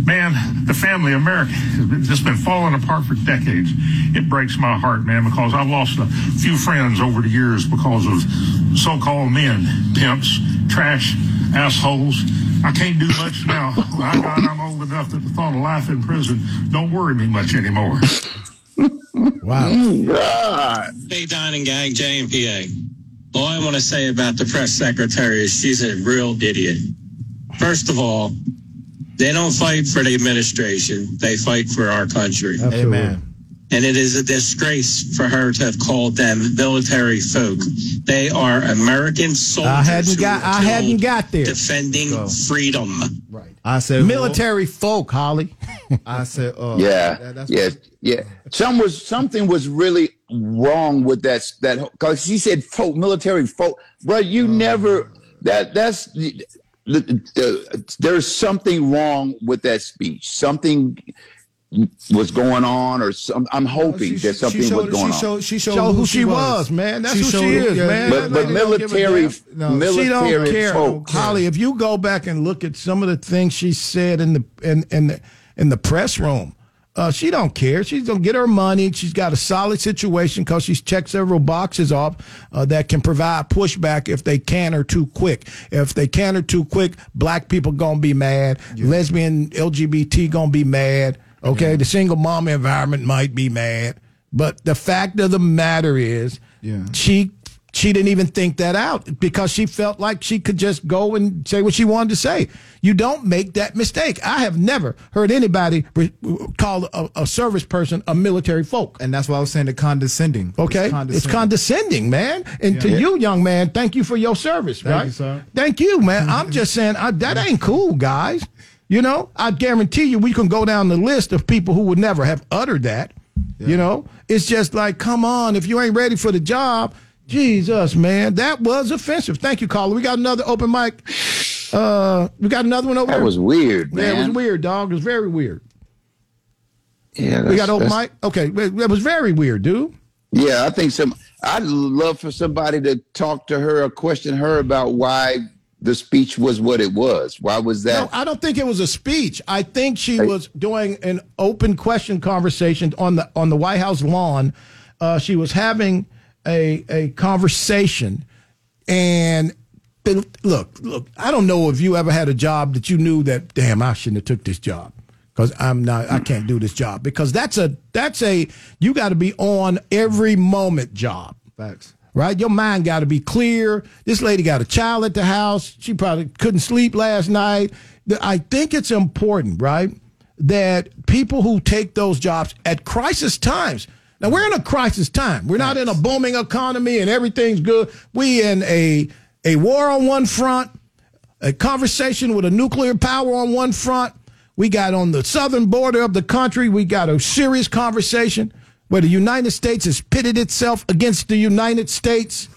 Man, the family America has been, just been falling apart for decades. It breaks my heart, man, because I've lost a few friends over the years because of so-called men, pimps, trash, assholes. I can't do much now. I God, I'm old enough that the thought of life in prison don't worry me much anymore. Wow. God. Hey, Don and Gang, J and PA. All I want to say about the press secretary is she's a real idiot. First of all, they don't fight for the administration. They fight for our country. Amen. And it is a disgrace for her to have called them military folk. They are American soldiers. I hadn't got. I hadn't got there. Defending freedom. Right. I said Military folk, Holly. <laughs> I said, uh, yeah, that- that's yeah, yeah. Some was something was really wrong with that. That because she said folk, military folk, bro. You never that. That's the, the, the, there's something wrong with that speech. Something was going on, or some. I'm hoping that something showed, was going she on. showed, she showed Show who, she was, man. That's She who showed she is, yeah. man. But but don't military damn. No, military she don't care, folks. Holly. If you go back and look at some of the things she said in the in in the in the press room, uh, she don't care. She's gonna get her money. She's got a solid situation because she's checked several boxes off uh, that can provide pushback if they can her too quick. If they can her too quick, black people gonna be mad. Lesbian, LGBT gonna be mad. Okay, the single mom environment might be mad. But the fact of the matter is, Yeah. she she didn't even think that out because she felt like she could just go and say what she wanted to say. You don't make that mistake. I have never heard anybody re- call a, a service person a military folk. and that's why I was saying the condescending. Okay, it's condescending, man. And to Yeah. you, young man, thank you for your service, Thank right? you. Thank you, man. I'm <laughs> just saying I, that ain't cool, guys. You know, I guarantee you, we can go down the list of people who would never have uttered that. You know, it's just like, come on, if you ain't ready for the job, Jesus, man, that was offensive. Thank you, caller. We got another open mic. Uh, we got another one over That there. That was weird, Yeah, it was weird, dog. It was very weird. Yeah, we got open mic. Okay, that was very weird, dude. Yeah, I think some. I'd love for somebody to talk to her or question her about why the speech was what it was. Why was that? No, I don't think it was a speech. I think she was doing an open question conversation on the on the White House lawn. Uh, she was having a a conversation, and the, look, look. I don't know if you ever had a job that you knew that damn I shouldn't have took this job because I'm not I can't do this job because that's a that's a you got to be on every moment job Facts. Right? Your mind got to be clear. This lady got a child at the house. She probably couldn't sleep last night. I think it's important, right, that people who take those jobs at crisis times. Now we're in a crisis time. We're not in a booming economy and everything's good. We in a a war on one front, a conversation with a nuclear power on one front. We got on the southern border of the country, we got a serious conversation where the United States has pitted itself against the United States.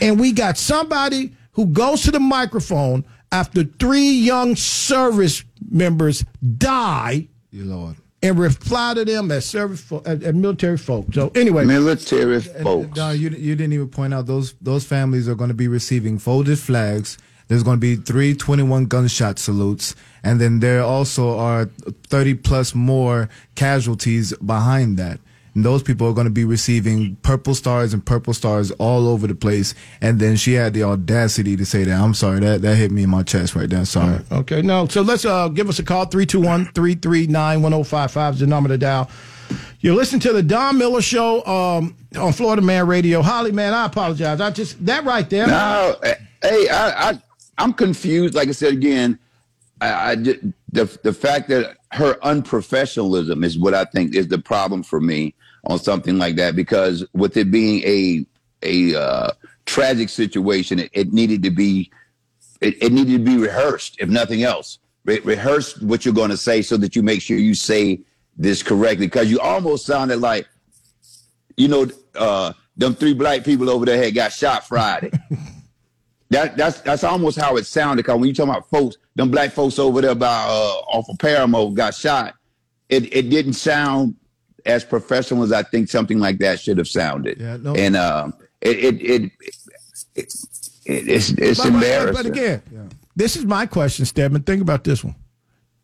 And we got somebody who goes to the microphone after three young service members die Your Lord. and reply to them as service fo- as, as military folk. So anyway, military And, folks. Don, uh, you you didn't even point out those those families are going to be receiving folded flags. There's going to be three 21 gunshot salutes, and then there also are 30 plus more casualties behind that. And those people are going to be receiving purple stars and purple stars all over the place. And then she had the audacity to say that. I'm sorry, that that hit me in my chest right there. Sorry. Okay, no. So let's uh, give us a call 321 339 1055 is the number to dial. You listen to the Don Miller Show um, on Florida Man Radio. Holly, man, I apologize. I just, that right there. No, eh, hey, I, I, I'm confused. Like I said again, I, I the the fact that her unprofessionalism is what I think is the problem for me on something like that. Because with it being a a uh, tragic situation, it, it needed to be it, it needed to be rehearsed, if nothing else. Re- rehearse what you're going to say so that you make sure you say this correctly. Because you almost sounded like, you know, uh, them three black people over there had got shot Friday. <laughs> that that's that's almost how it sounded. Because when you talking about folks, them black folks over there by uh, off of Paramo got shot, it it didn't sound as professional as I think something like that should have sounded. Yeah, no. And um, it it it, it, it it's it's But- but- embarrassing. But again, yeah. this is my question, Stedman. Think about this one.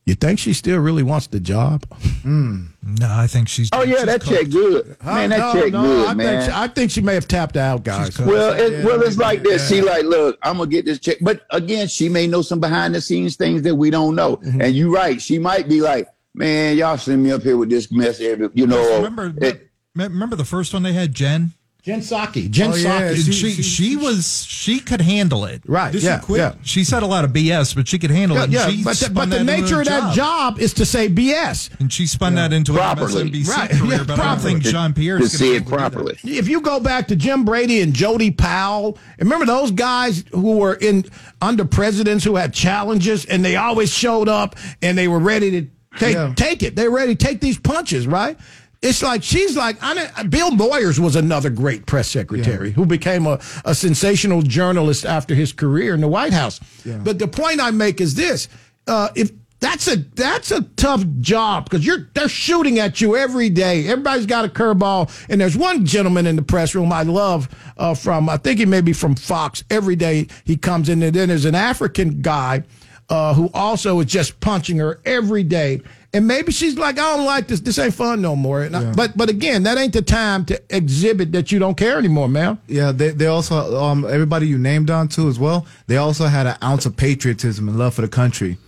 You think she still really wants the job? No, I think she's. Oh yeah, that check good, man. That no, check no, good, I man. Think she, I think she may have tapped out, guys. Well, it, well, it's like this. She like, look, I'm gonna get this check, but again, she may know some behind the scenes things that we don't know. Mm-hmm. And you're right. She might be like, man, y'all send me up here with this mess every, you know. remember, it- eh, remember the first one they had, Jen. Jen Psaki. Jen oh, yeah. Psaki. She, she, was she could handle it. Right, Did she yeah, quit? yeah. She said a lot of BS, but she could handle Yeah, it. yeah, but, the, but the nature of that job is to say BS. And she spun that into Properly. an MSNBC Right, career, yeah, but I don't think properly. Jean Pierre to is see it properly. If you go back to Jim Brady and Jody Powell, remember those guys who were in under presidents who had challenges and they always showed up and they were ready to take Yeah. take it. They were ready to take these punches, right? It's like she's like Bill Moyers was another great press secretary who became a, a sensational journalist after his career in the White House. Yeah. But the point I make is this: uh, if That's a that's a tough job because you're they're shooting at you every day. Everybody's got a curveball, and there's one gentleman in the press room I love uh, from I think he may be from Fox. Every day he comes in, and then there's an African guy uh, who also is just punching her every day. And maybe she's like, I don't like this. This ain't fun no more. And I- but but again, that ain't the time to exhibit that you don't care anymore, man. Yeah, they they also um everybody you named on too as well. They also had an ounce of patriotism and love for the country.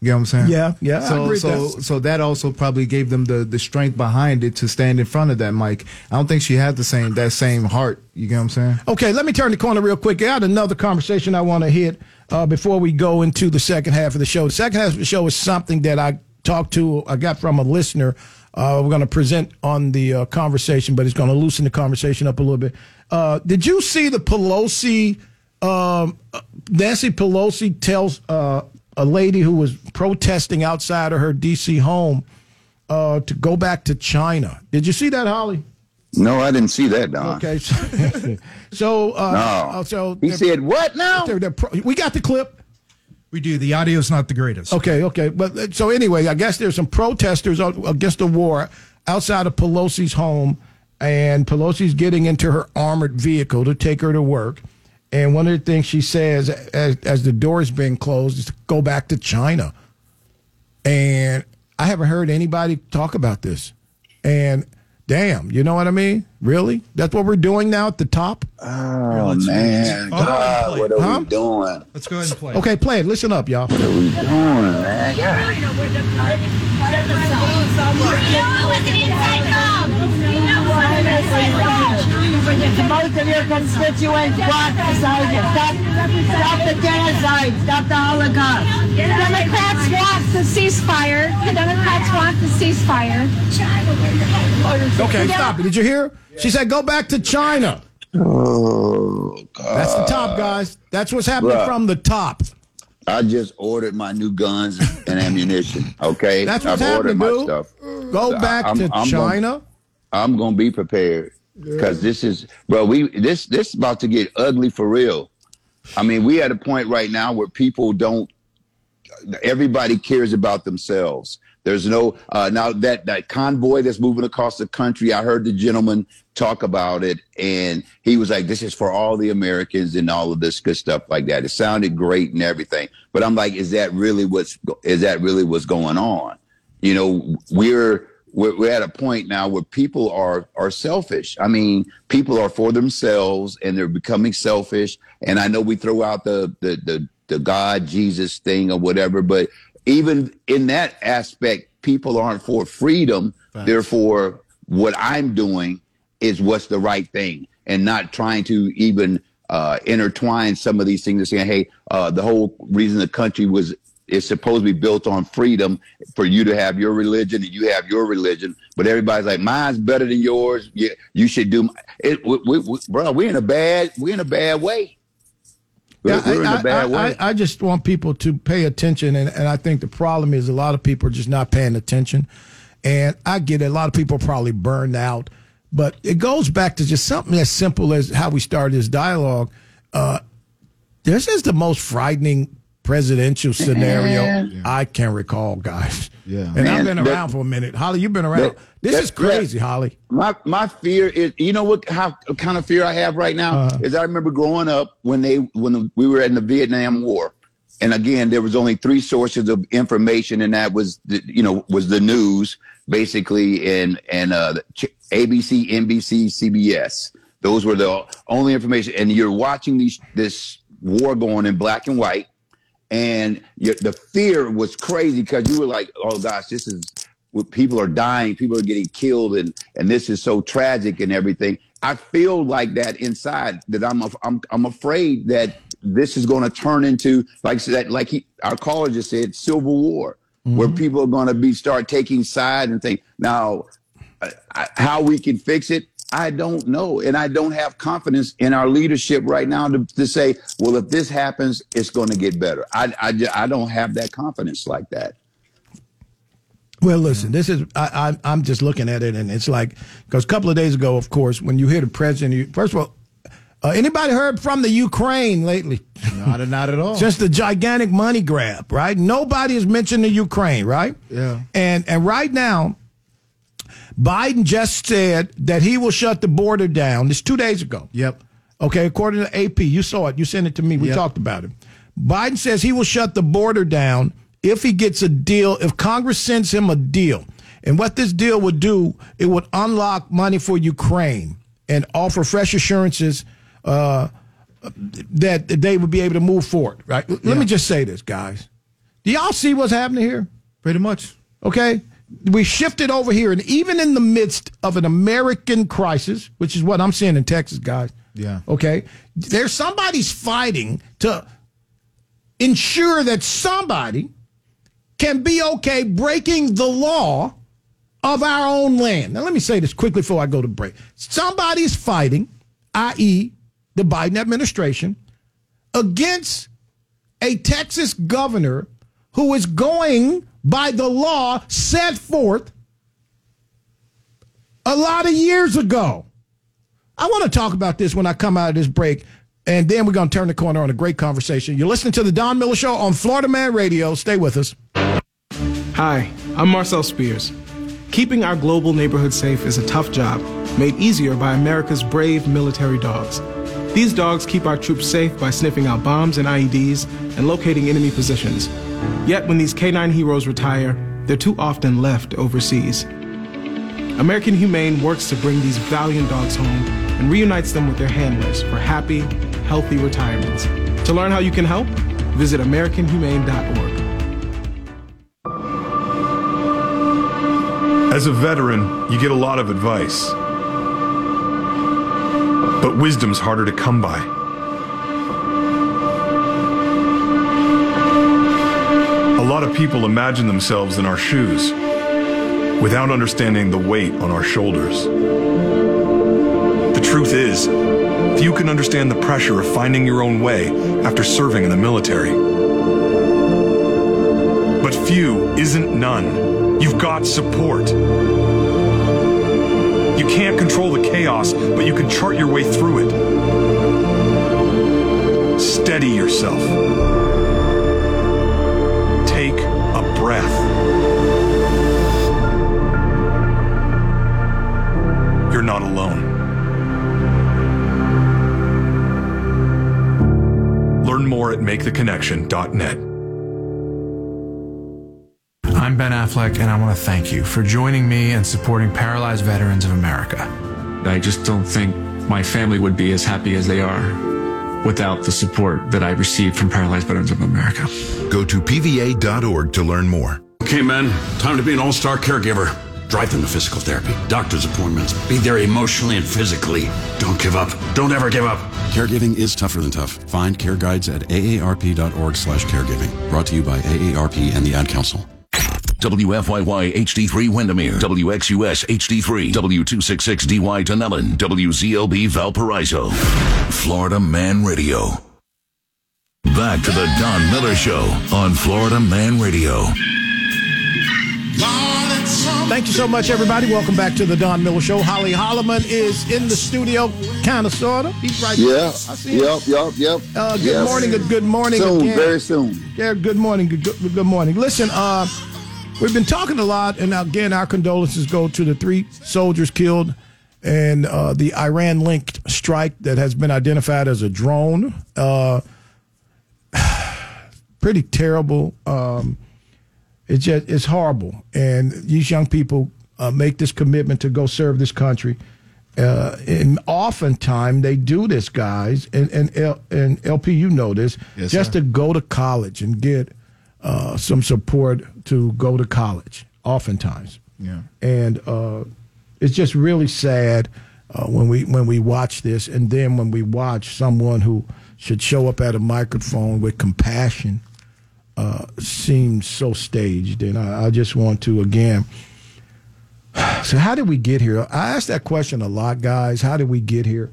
You know what I'm saying? Yeah, yeah, So so that. so that also probably gave them the the strength behind it to stand in front of that mic. I don't think she had the same that same heart. You get what I'm saying? Okay, let me turn the corner real quick. I had another conversation I want to hit uh, before we go into the second half of the show. The second half of the show is something that I talked to, I got from a listener. Uh, we're going to present on the uh, conversation, but it's going to loosen the conversation up a little bit. Uh, did you see the Pelosi, um, uh, Nancy Pelosi tells uh, a lady who was protesting outside of her D.C. home uh, to go back to China? Did you see that, Holly? No, I didn't see that, Don. Okay, so, <laughs> so, uh, No. uh, so He said what now? they're- they're pro- we got the clip. We do. The audio's not the greatest. Okay, okay, but uh, so anyway, I guess there's some protesters against the war outside of Pelosi's home, and Pelosi's getting into her armored vehicle to take her to work. And one of the things she says as, as the door is being closed is to go back to China. And I haven't heard anybody talk about this. And damn, you know what I mean? Really? That's what we're doing now at the top? Oh man, God, what are Huh? we doing? Let's go ahead and play. Okay, play it. Listen up, y'all. What are we doing, man? Most of your constituents want beside you. Stop, stop the genocide. Stop the Holocaust. Democrats want the ceasefire. The Democrats want the ceasefire. Okay, stop it. Did you hear? She said, go back to China. Oh God. That's the top, guys. That's what's happening Bruh. from the top. I just ordered my new guns and ammunition. Okay, That's what's I've ordered happening, my dude. stuff. Go So back I'm- to I'm China. Gonna, I'm gonna be prepared because this is, bro. We this this is about to get ugly for real. I mean, we at a point right now where people don't. Everybody cares about themselves. There's no uh, now that that convoy that's moving across the country. I heard the gentleman talk about it, and he was like, "This is for all the Americans and all of this good stuff like that." It sounded great and everything, but I'm like, "Is that really what's is that really what's going on?" You know, we're we're, we're at a point now where people are are selfish. I mean, people are for themselves and they're becoming selfish. And I know we throw out the the the, the God Jesus thing or whatever, but even in that aspect, people aren't for freedom. They're for what I'm doing is what's the right thing, and not trying to even uh, intertwine some of these things and saying, hey, uh, the whole reason the country was is supposed to be built on freedom for you to have your religion and you have your religion, but everybody's like, mine's better than yours. You, you should do it. We, we, we, bro, we're in a bad, we're in a bad way. We're, Yeah, we're in I, a bad I- way. I, I just want people to pay attention, and, and I think the problem is a lot of people are just not paying attention. And I get it, a lot of people are probably burned out, but it goes back to just something as simple as how we started this dialogue. Uh, this is the most frightening presidential scenario Man. I can recall, guys. <laughs> Yeah. And Man, I've been that- around for a minute. Holly, you've been around. that- this that- is crazy, that- Holly. My my fear is, you know what how kind of fear I have right now Uh-huh. is I remember growing up when they when we were in the Vietnam War, and again there was only three sources of information, and that was the, you know was the news basically, and and uh, ABC, NBC, CBS. Those were the only information, and you're watching these this war going in black and white, and you, the fear was crazy because you were like, "Oh gosh, this is what people are dying, people are getting killed, and and this is so tragic and everything." I feel like that inside that I'm I'm I'm afraid that this is going to turn into like that like he our caller just said civil war where people are going to be start taking side and think now uh, how we can fix it i don't know and i don't have confidence in our leadership right now to, to say well if this happens it's going to get better I, I I don't have that confidence like that Well, listen, this is I, I, I'm just looking at it, and it's like because a couple of days ago, of course, when you hear the president, you, first of all, Uh, anybody heard from the Ukraine lately? Not, not at all. <laughs> Just a gigantic money grab, right? Nobody has mentioned the Ukraine, right? Yeah. And and right now, Biden just said that he will shut the border down. This two days ago. Yep. Okay, according to AP, you saw it. You sent it to me. We Yep. talked about it. Biden says he will shut the border down if he gets a deal, if Congress sends him a deal. And what this deal would do, it would unlock money for Ukraine and offer fresh assurances uh, that they would be able to move forward. Right? Let me just say this, guys. Do y'all see what's happening here? Pretty much. Okay. We shifted over here, and even in the midst of an American crisis, which is what I'm seeing in Texas, guys. Yeah. Okay. There's somebody's fighting to ensure that somebody can be okay breaking the law of our own land. Now, let me say this quickly before I go to break. Somebody's fighting, i.e., the Biden administration, against a Texas governor who is going by the law set forth a lot of years ago. I want to talk about this when I come out of this break, and then we're going to turn the corner on a great conversation. You're listening to the Don Miller Show on Florida Man Radio. Stay with us. Hi, I'm Marcel Spears. Keeping our global neighborhood safe is a tough job, made easier by America's brave military dogs. These dogs keep our troops safe by sniffing out bombs and IEDs and locating enemy positions. Yet when these canine heroes retire, they're too often left overseas. American Humane works to bring these valiant dogs home and reunites them with their handlers for happy, healthy retirements. To learn how you can help, visit AmericanHumane.org. As a veteran, you get a lot of advice. Wisdom's harder to come by. A lot of people imagine themselves in our shoes without understanding the weight on our shoulders. The truth is, few can understand the pressure of finding your own way after serving in the military. But few isn't none. You've got support. You can't control the chaos, but you can chart your way through it. Steady yourself. Take a breath. You're not alone. Learn more at maketheconnection.net. I'm Ben Affleck, and I want to thank you for joining me and supporting Paralyzed Veterans of America. I just don't think my family would be as happy as they are without the support that I received from Paralyzed Veterans of America. Go to pva.org to learn more. Okay, men, time to be an all star caregiver. Drive them to physical therapy, doctor's appointments, be there emotionally and physically. Don't give up. Don't ever give up. Caregiving is tougher than tough. Find care guides at aarp.org slash caregiving. Brought to you by AARP and the Ad Council. WFYY HD3 Windermere, WXUS HD3, W266DY Dunellen, WZLB Valparaiso, Florida Man Radio. Back to the Don Miller Show on Florida Man Radio. Thank you so much, everybody. Welcome back to the Don Miller Show. Holly Holloman is in the studio, kind of, sort of. He's right there. Yeah. I see him. Yep. Yep. Yep. Uh, good Yes. morning. Good, good morning. Soon. again. Very soon. Yeah, good morning. Good, good, good morning. Listen, uh, we've been talking a lot, and again, our condolences go to the three soldiers killed and uh, the Iran linked strike that has been identified as a drone. Uh, <sighs> pretty terrible. Um, it's just it's horrible, and these young people uh, make this commitment to go serve this country. Uh, and oftentimes they do this, guys, and and L, and LP, you know this, Yes, just sir. to go to college and get uh, some support to go to college. Oftentimes, Yeah. and uh, it's just really sad uh, when we when we watch this, and then when we watch someone who should show up at a microphone with compassion uh, seems so staged. And I, I just want to again. <sighs> So how did we get here? I ask that question a lot, guys. How did we get here?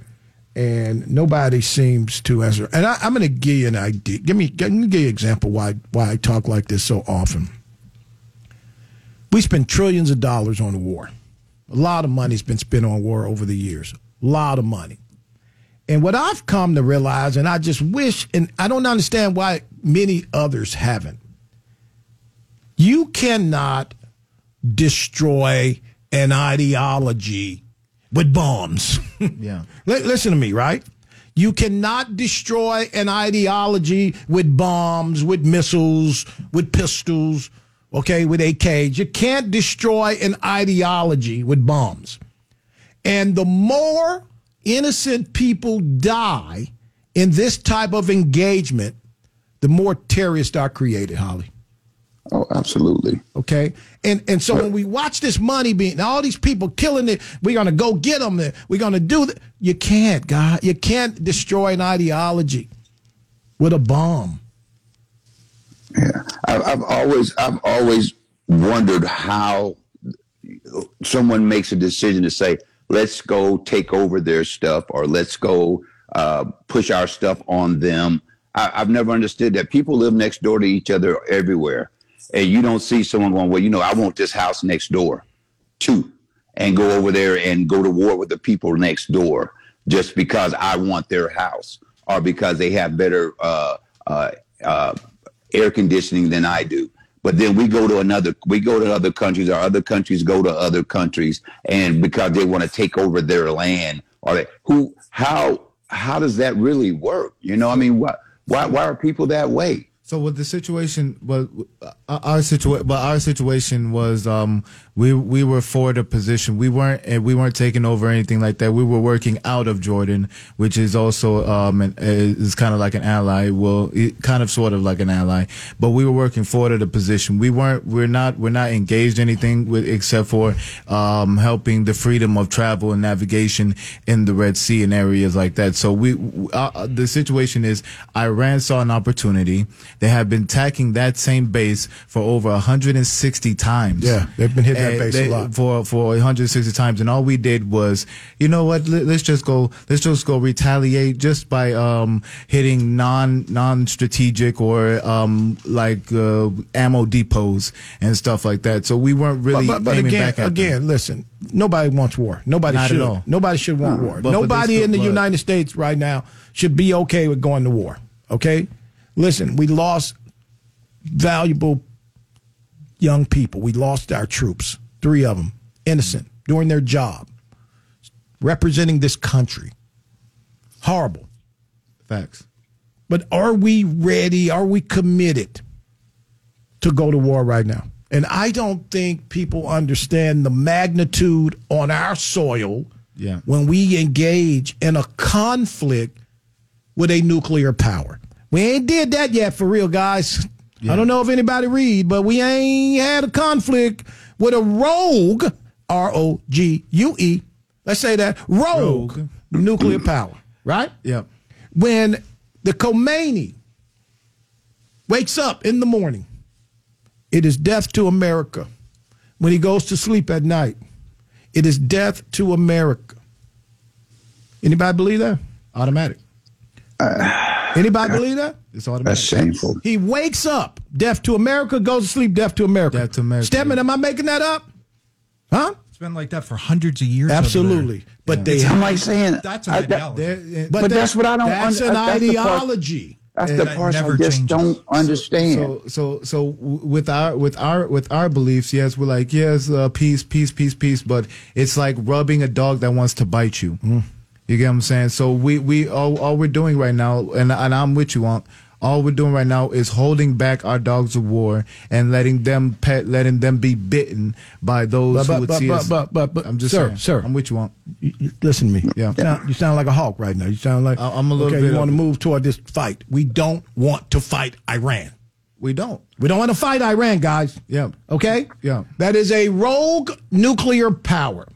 And nobody seems to answer. And I, I'm going to give you an idea. Give me, let me an example why why I talk like this so often. We spend trillions of dollars on the war. A lot of money's been spent on war over the years. A lot of money. And what I've come to realize, and I just wish, and I don't understand why many others haven't, you cannot destroy an ideology with bombs. <laughs> Yeah. Listen to me, right? You cannot destroy an ideology with bombs, with missiles, with pistols, okay, with AKs. You can't destroy an ideology with bombs. And the more innocent people die in this type of engagement, the more terrorists are created, Holly. Oh, absolutely. Okay, and and so when we watch this money being all these people killing it, we're gonna go get them. We're gonna do that. You can't, God. You can't destroy an ideology with a bomb. Yeah, I've, I've always I've always wondered how someone makes a decision to say, "Let's go take over their stuff," or "Let's go uh, push our stuff on them." I, I've never understood that. People live next door to each other everywhere, and you don't see someone going, "Well, you know, I want this house next door, too," and go over there and go to war with the people next door just because I want their house or because they have better uh, uh, uh, air conditioning than I do. But then we go to another, we go to other countries, or other countries go to other countries, and because they want to take over their land, or they, who, how, how does that really work? You know, I mean, why, why, why are people that way? So with the situation, was our situation, but our situation was, um, we we were for the position. We weren't we weren't taking over anything like that. We were working out of Jordan, which is also um an, is kind of like an ally. Well, kind of sort of like an ally, but we were working for the position. We weren't. We're not. We're not engaged anything with except for um helping the freedom of travel and navigation in the Red Sea and areas like that. So we uh, the situation is Iran saw an opportunity. They have been attacking that same base for over 160 times. Yeah, they've been hitting that And base they- a lot. for for 160 times, and all we did was, you know what? Let, us just go. Let's just go retaliate just by um hitting non non strategic or um like uh, ammo depots and stuff like that. So we weren't really but, but, but aiming again, back at them. again, listen. Nobody wants war. Nobody Not should. Nobody should want war. But- Nobody in the but- United States right now should be okay with going to war. Okay, listen. We lost valuable young people. We lost our troops. Three of them, innocent, doing their job, representing this country. Horrible. Facts. But are we ready? Are we committed to go to war right now? And I don't think people understand the magnitude on our soil Yeah. when we engage in a conflict with a nuclear power. We ain't did that yet for real, guys. I don't know if anybody read, but we ain't had a conflict with a rogue, R O G U E. Let's say that rogue, nuclear power, right? Yep. When the Khomeini wakes up in the morning, it is death to America. When he goes to sleep at night, it is death to America. Anybody believe that? Automatic. Uh, anybody believe that? It's automatic. That's shameful. He wakes up, deaf to America, goes to sleep, deaf to America. Death to America. Stedman, am I making that up? Huh? It's been like that for hundreds of years. Absolutely. But they I'm like saying, That's an I- that- ideology. but, that's what I don't. That's un- an that's the part- ideology. That's the That part I never just changes. don't understand. So so so w- with our with our with our beliefs, yes, we're like yes, uh, peace, peace, peace, peace. But it's like rubbing a dog that wants to bite you. You get what I'm saying? So we we all, all we're doing right now, and and I'm with you on. All we're doing right now is holding back our dogs of war and letting them pet, letting them be bitten by those But- who would but- see but- us. but- but- but- I'm just sir, saying, sir. I'm with you on. You, you- listen to me. Yeah. You sound, you sound like a hawk right now. You sound like I- I'm a little okay, You want to move toward this fight. We don't want to fight Iran. We don't. We don't want to fight Iran, guys. Yeah. Okay. Yeah. That is a rogue nuclear power.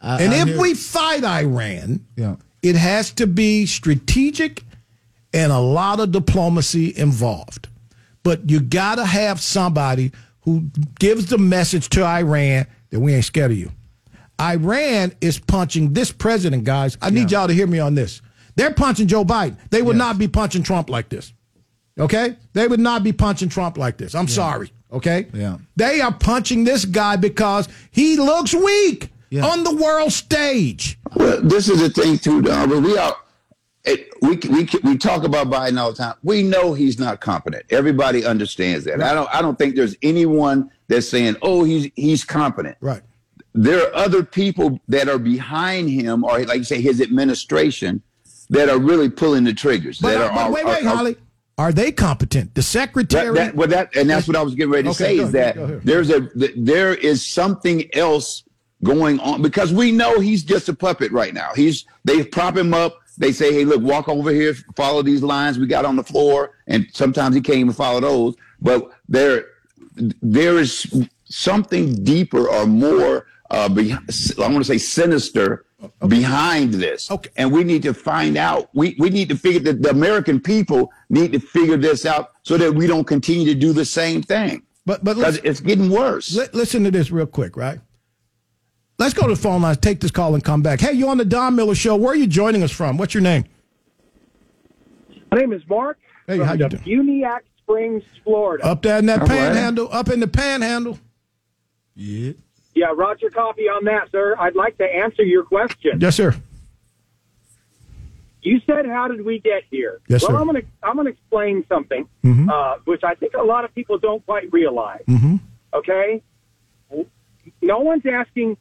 I- and I if hear- we fight Iran, Yeah. it has to be strategic and a lot of diplomacy involved. But you got to have somebody who gives the message to Iran that we ain't scared of you. Iran is punching this president, guys. I need y'all to hear me on this. They're punching Joe Biden. They would not be punching Trump like this. Okay? They would not be punching Trump like this. I'm sorry. Okay? Yeah. They are punching this guy because he looks weak Yeah. on the world stage. Well, this is the thing too, Don. But we are it, we we we talk about Biden all the time. We know he's not competent. Everybody understands that. I don't I don't think there's anyone that's saying, "Oh, he's he's competent." Right. There are other people that are behind him, or like you say, his administration, that are really pulling the triggers. But, that uh, are, but wait, wait, are- Holly. Are they competent? The secretary. that, that, well, that, and that's what I was getting ready to Okay, say is ahead, that there's a there is something else going on because we know he's just a puppet right now. He's they prop him up. They say, "Hey, look, walk over here, follow these lines we got on the floor," and sometimes he can't even follow those. But there, there is something deeper or more. Uh, be, I want to say sinister behind this. Okay. And we need to find out. We we need to figure that the American people need to figure this out so that we don't continue to do the same thing. But but it's getting worse. Li- listen to this real quick, right? Let's go to the phone lines, take this call, and come back. Hey, you on the Don Miller Show? Where are you joining us from? What's your name? My name is Mark Hey, how you doing? DeFuniak Springs, Florida. Up there in that All right. panhandle, up in the panhandle. Yeah. Yeah, Roger copy on that, sir. I'd like to answer your question. Yes, sir. You said, "How did we get here?" Yes, well, sir. I'm going to I'm going to explain something, Mhm. uh, which I think a lot of people don't quite realize. Mm-hmm. Okay, no one's asking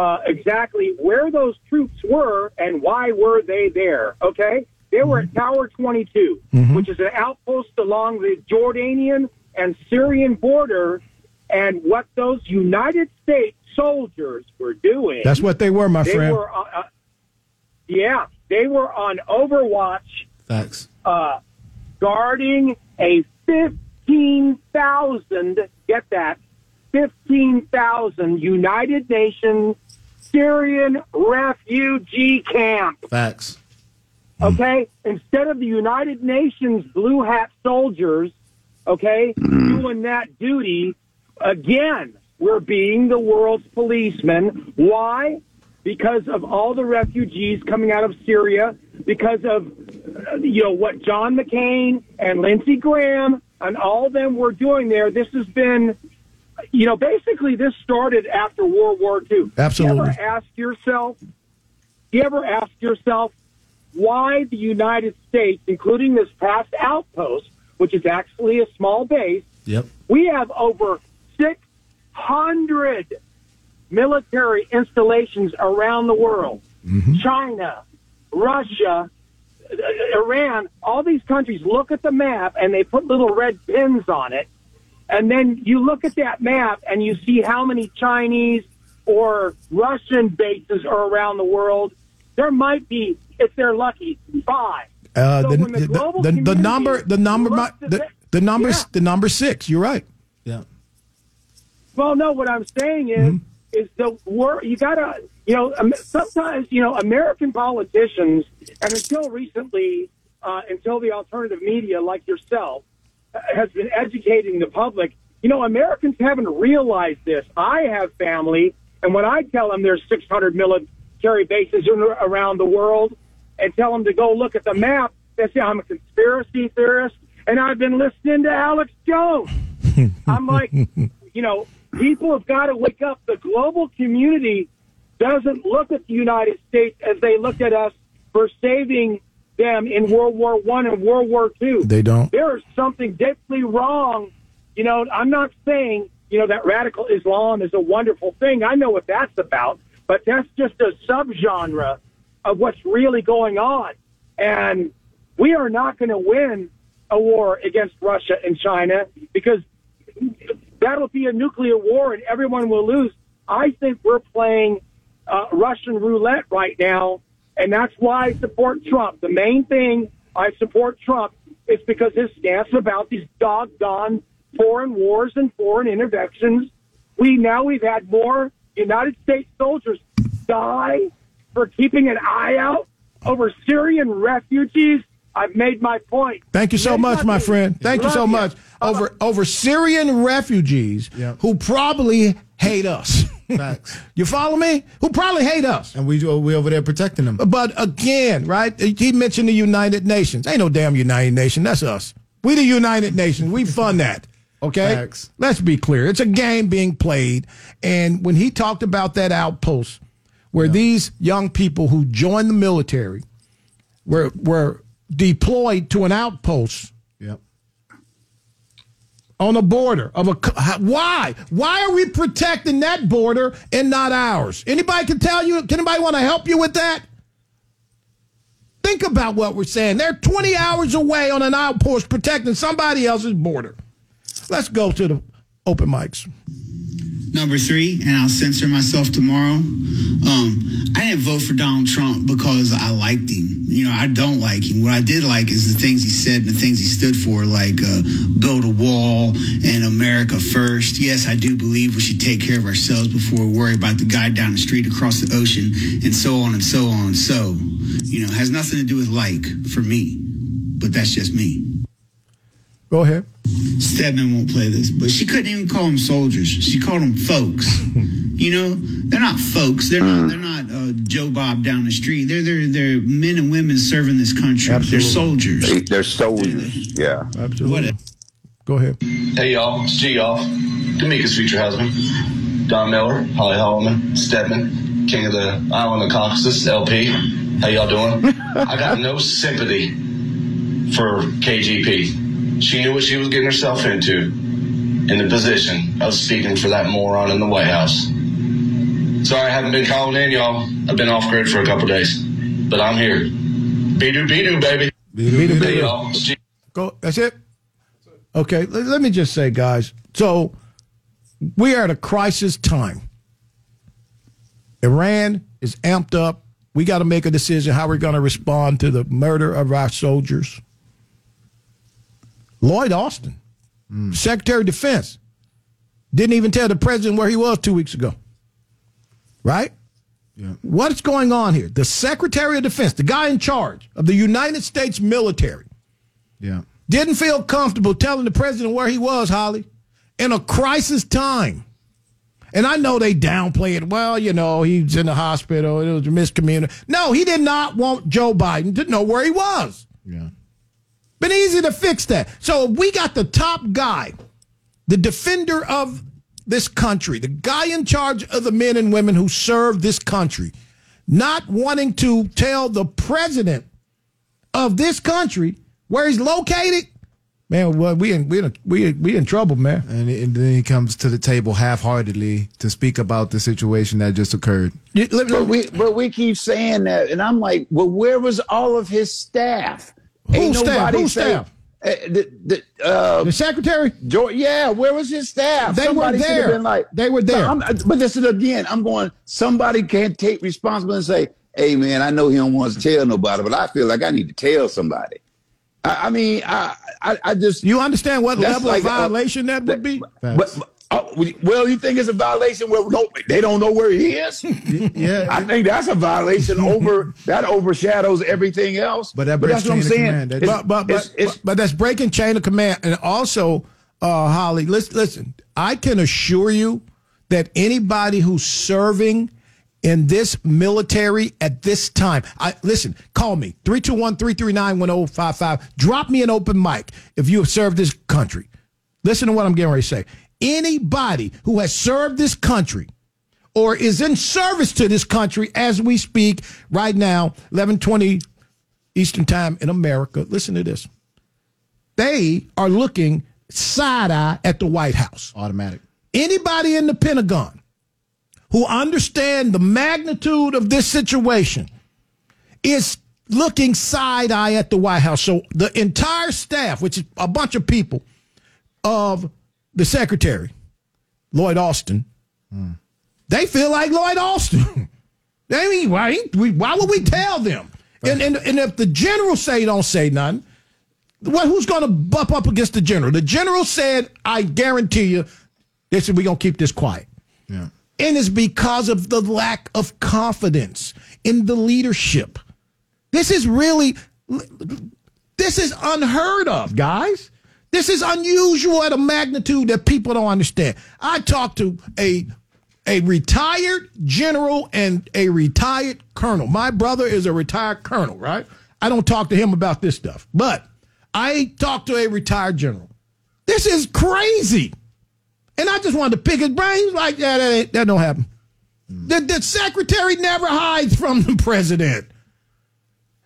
uh, exactly where those troops were and why were they there. Okay, they were at Tower 22, Mhm. which is an outpost along the Jordanian and Syrian border, and what those United States soldiers were doing. That's what they were, my they friend. Were, uh, uh, yeah, they were on Overwatch Thanks. uh, guarding a 15,000, get that, 15,000 United Nations Syrian refugee camp. Facts. Okay? Instead of the United Nations blue hat soldiers, okay, doing that duty, again, we're being the world's policemen. Why? Because of all the refugees coming out of Syria, because of, you know, what John McCain and Lindsey Graham and all of them were doing there. This has been, you know, basically this started after World War II. Absolutely. You ever ask yourself, you ever ask yourself why the United States, including this past outpost, which is actually a small base, Yep. we have over 600 military installations around the world. China, Russia, uh, Iran, all these countries look at the map and they put little red pins on it. And then you look at that map and you see how many Chinese or Russian bases are around the world. There might be, if they're lucky, five. Uh, So the, the the, the, number, the number, the, the, number, Yeah. the number six. You're right. Yeah. Well, no, what I'm saying is, is the war. You gotta, you know, sometimes you know, American politicians, and until recently, uh, until the alternative media like yourself has been educating the public. You know, Americans haven't realized this. I have family, and when I tell them there's 600 military bases around the world, and tell them to go look at the map, they say I'm a conspiracy theorist, and I've been listening to Alex Jones. <laughs> I'm like, you know, people have got to wake up. The global community doesn't look at the United States as they looked at us for saving them in World War One and World War Two. They don't. There is something deeply wrong. You know, I'm not saying you know that radical Islam is a wonderful thing. I know what that's about, but that's just a subgenre of what's really going on. And we are not going to win a war against Russia and China because that'll be a nuclear war and everyone will lose. I think we're playing uh, Russian roulette right now, and that's why I support Trump. The main thing I support Trump is because his stance about these doggone foreign wars and foreign interventions. We now we've had more United States soldiers die for keeping an eye out over Syrian refugees. I've made my point. Thank you so Made much, my point. friend. Thank you so Love much. Over over Syrian refugees who probably hate us. Facts. <laughs> you follow me? Who probably hate us. And we uh, we over there protecting them. But again, right? He mentioned the United Nations. Ain't no damn United Nation. That's us. We the United Nations. We fund that. Okay? Facts. Let's be clear. It's a game being played. And when he talked about that outpost where these young people who joined the military were were deployed to an outpost. On the border of a why? Why are we protecting that border and not ours? Anybody can tell you can anybody want to help you with that? Think about what we're saying. They're 20 hours away on an outpost protecting somebody else's border. Let's go to the open mics Number three, and I'll censor myself tomorrow. Um, I didn't vote for Donald Trump because I liked him. You know, I don't like him. What I did like is the things he said and the things he stood for, like uh, build a wall and America first. Yes, I do believe we should take care of ourselves before we worry about the guy down the street across the ocean and so on and so on. So, you know, has nothing to do with like for me, but that's just me. go ahead Stedman won't play this, but she couldn't even call them soldiers. She called them folks. you know, they're not folks. They're not. They're not uh, Joe Bob down the street. They're they're they're men and women serving this country. They're soldiers. They, they're soldiers. Yeah. Absolutely. Go ahead. Hey y'all, it's G y'all. Demica's future husband. Don Miller, Holly Holloman, Stedman, King of the Island of Caucasus, LP. How y'all doing? <laughs> I got no sympathy for KJP. She knew what she was getting herself into in the position of speaking for that moron in the White House. Sorry I haven't been calling in, y'all. I've been off grid for a couple days. But I'm here. Be do be do, baby. It's G- Go. That's it. Okay. Let me just say, guys. So we are at a crisis time. Iran is amped up. We got to make a decision how we're going to respond to the murder of our soldiers. Lloyd Austin, Secretary of Defense, didn't even tell the president where he was two weeks ago. Right? Yeah. What's going on here? The Secretary of Defense, the guy in charge of the United States military, Yeah. didn't feel comfortable telling the president where he was, Holly, in a crisis time. And I know they downplay it. Well, you know, he's in the hospital. It was a miscommunication. No, he did not want Joe Biden to know where he was. Yeah. Been easy to fix that. So we got the top guy, the defender of this country, the guy in charge of the men and women who serve this country, not wanting to tell the president of this country where he's located, man, well, we in we in, we in, we in trouble, man. And, and then he comes to the table half-heartedly to speak about the situation that just occurred. But we but we keep saying that, and I'm like, well, where was all of his staff? Whose staff? Whose staff? Uh, the the, uh, the secretary. George, yeah, where was his staff? They were there. Like, They were there. But, I'm- but this is again. I'm going. Somebody can't take responsibility and say, "Hey, man, I know he don't want to tell nobody, but I feel like I need to tell somebody." I, I mean, I, I I just you understand what level like, of uh, violation that would be? But, but, oh, well, you think it's a violation where no, they don't know where he is? <laughs> yeah, I think that's a violation over that overshadows everything else. But that that's what I'm saying. That- It's- but but it's- but, it's- but, but that's breaking chain of command. And also, uh, Holly, listen, listen. I can assure you that anybody who's serving in this military at this time, I listen. Call me 321-339-1055. Drop me an open mic if you have served this country. Listen to what I'm getting ready to say. Anybody who has served this country or is in service to this country as we speak right now, 1120 Eastern Time in America. Listen to this. They are looking side eye at the White House. Automatic. Anybody in the Pentagon who understand the magnitude of this situation is looking side eye at the White House. So the entire staff, which is a bunch of people of the secretary, Lloyd Austin, they feel like Lloyd Austin. <laughs> I mean, why, we- why would we tell them? And, and, and if the general say don't say nothing, well, who's going to bump up against the general? The general said, I guarantee you, they said, we're going to keep this quiet. Yeah. And it's because of the lack of confidence in the leadership. This is really, this is unheard of, guys. This is unusual at a magnitude that people don't understand. I talked to a a retired general and a retired colonel. My brother is a retired colonel, right? I don't talk to him about this stuff, but I talked to a retired general. This is crazy. And I just wanted to pick his brains like that. That, that don't happen. The, the secretary never hides from the president.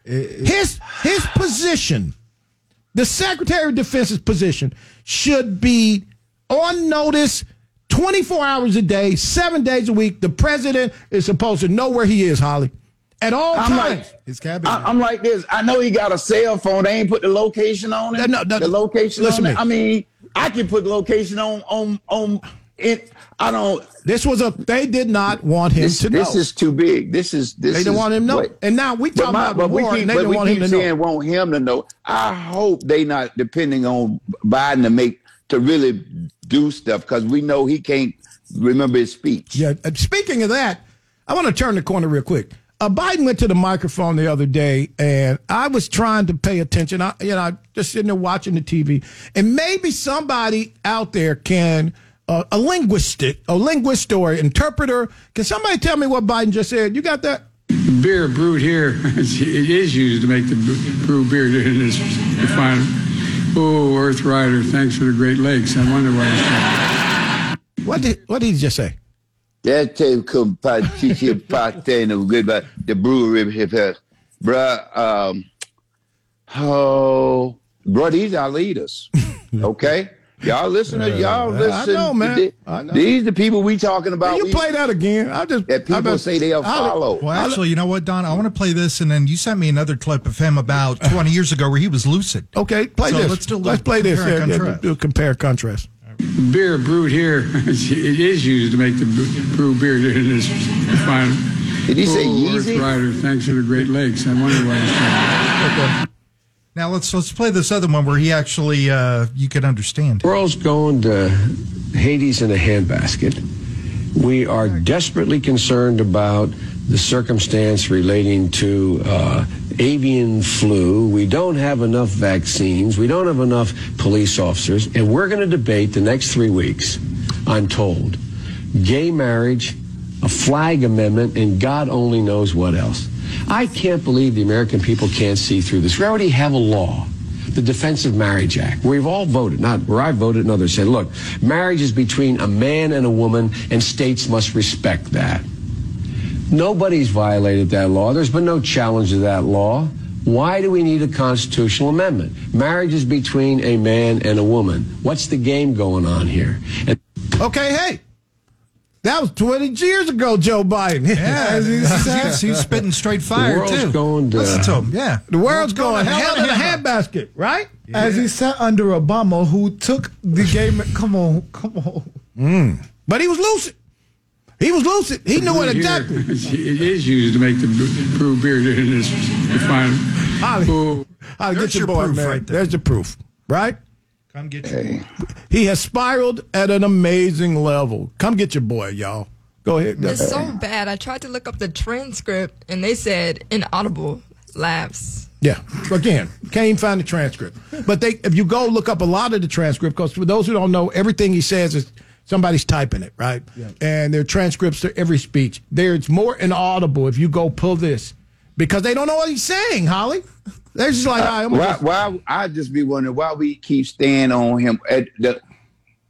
his his position, the Secretary of Defense's position, should be on notice 24 hours a day, seven days a week. The president is supposed to know where he is, Holly, at all I'm times. like, I, I'm like this. I know he got a cell phone. They ain't put the location on it. No, no, the location listen on to it. I mean, I can put location on on on it. I don't. This was a. They did not want him This, to know. this is too big. This is this. They didn't is want him to know. what- And now we talking my- about but the we war, keep, and they didn't we want him to know. want him to know. I hope they not depending on Biden to make to really do stuff because we know he can't remember his speech. Yeah. uh, Speaking of that, I want to turn the corner real quick. Uh, Biden went to the microphone the other day, and I was trying to pay attention. I, you know, just sitting there watching the TV, and maybe somebody out there can. Uh, a linguistic, a linguist or interpreter. Can somebody tell me what Biden just said? You got that? Beer brewed here, <laughs> it is used to make the brew beer <laughs> in this refinery. Oh, Earth Rider, thanks for the Great Lakes. I wonder why it's What did What did he just say? That tape come chichi pate no good but the brewery hip hip. Bruh, um oh bro, these are leaders. <laughs> Okay? Y'all listen to y'all I listen. know, man. to I know. These the people we talking about. you we- play that again. I just that people say they'll follow. Well, actually, you know what, Don? I want to play this, and then you sent me another clip of him about <laughs> 20 years ago where he was lucid. Okay, play So this. Let's do a Let's play this. compare and Yeah, yeah, contrast. do compare contrast. beer brewed here, <laughs> it is used to make the brew beer here in this fine. Did he say Earth Yeezy? Rider, thanks for the Great Lakes. I wonder why it's <laughs> Now let's let's play this other one where he actually uh, you can understand. World's going to Hades in a handbasket. We are desperately concerned about the circumstance relating to uh, avian flu. We don't have enough vaccines. We don't have enough police officers. And we're going to debate the next three weeks, I'm told, gay marriage, a flag amendment, and God only knows what else. I can't believe the American people can't see through this. We already have a law the Defense of Marriage Act, we've all voted, not where I voted and others said, look, marriage is between a man and a woman, and states must respect that. Nobody's violated that law. There's been no challenge to that law. Why do we need a constitutional amendment? Marriage is between a man and a woman. What's the game going on here? And Okay, hey. That was 20 years ago, Joe Biden. <laughs> Yeah, he's, <laughs> he's spitting straight fire world's too. going to- Listen to him. Yeah, The world's going to hell in a handbasket. handbasket, right? As he sat under Obama, who took the <laughs> game. Come on, come on. Mm. But he was lucid. He was lucid. He knew it brewed exactly. Here, it is used to make the brew beer in this refinery. Holly, Holly, There's get your your boy, proof man. right there. There's the proof, right? Come get you. He has spiraled at an amazing level. Come get your boy, y'all. Go ahead. It's so bad. I tried to look up the transcript and they said inaudible laughs. Yeah. Again, can't even find the transcript. But they, if you go look up a lot of the transcript, because for those who don't know, everything he says is somebody's typing it, right? Yeah. And there are transcripts to every speech. There's more inaudible if you go pull this because they don't know what he's saying, Holly. They're just like, uh, all right, why, just- why I just be wondering why we keep staying on him. At the,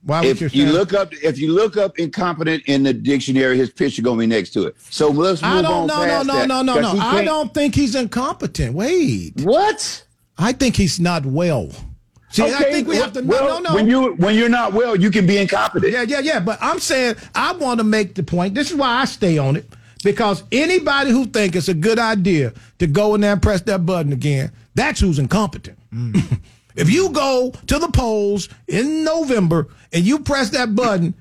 Why would if you you look up, if you look up incompetent in the dictionary, his picture gonna be next to it. So let's move I don't on no no no no no no. he I don't think he's incompetent. Wait. What? I think he's not well. See, I think we have to no well, no no. When you when you're not well, you can be incompetent. Yeah, yeah, yeah. But I'm saying I want to make the point. This is why I stay on it because anybody who think it's a good idea to go in there and press that button again, that's who's incompetent. <laughs> if you go to the polls in November and you press that button,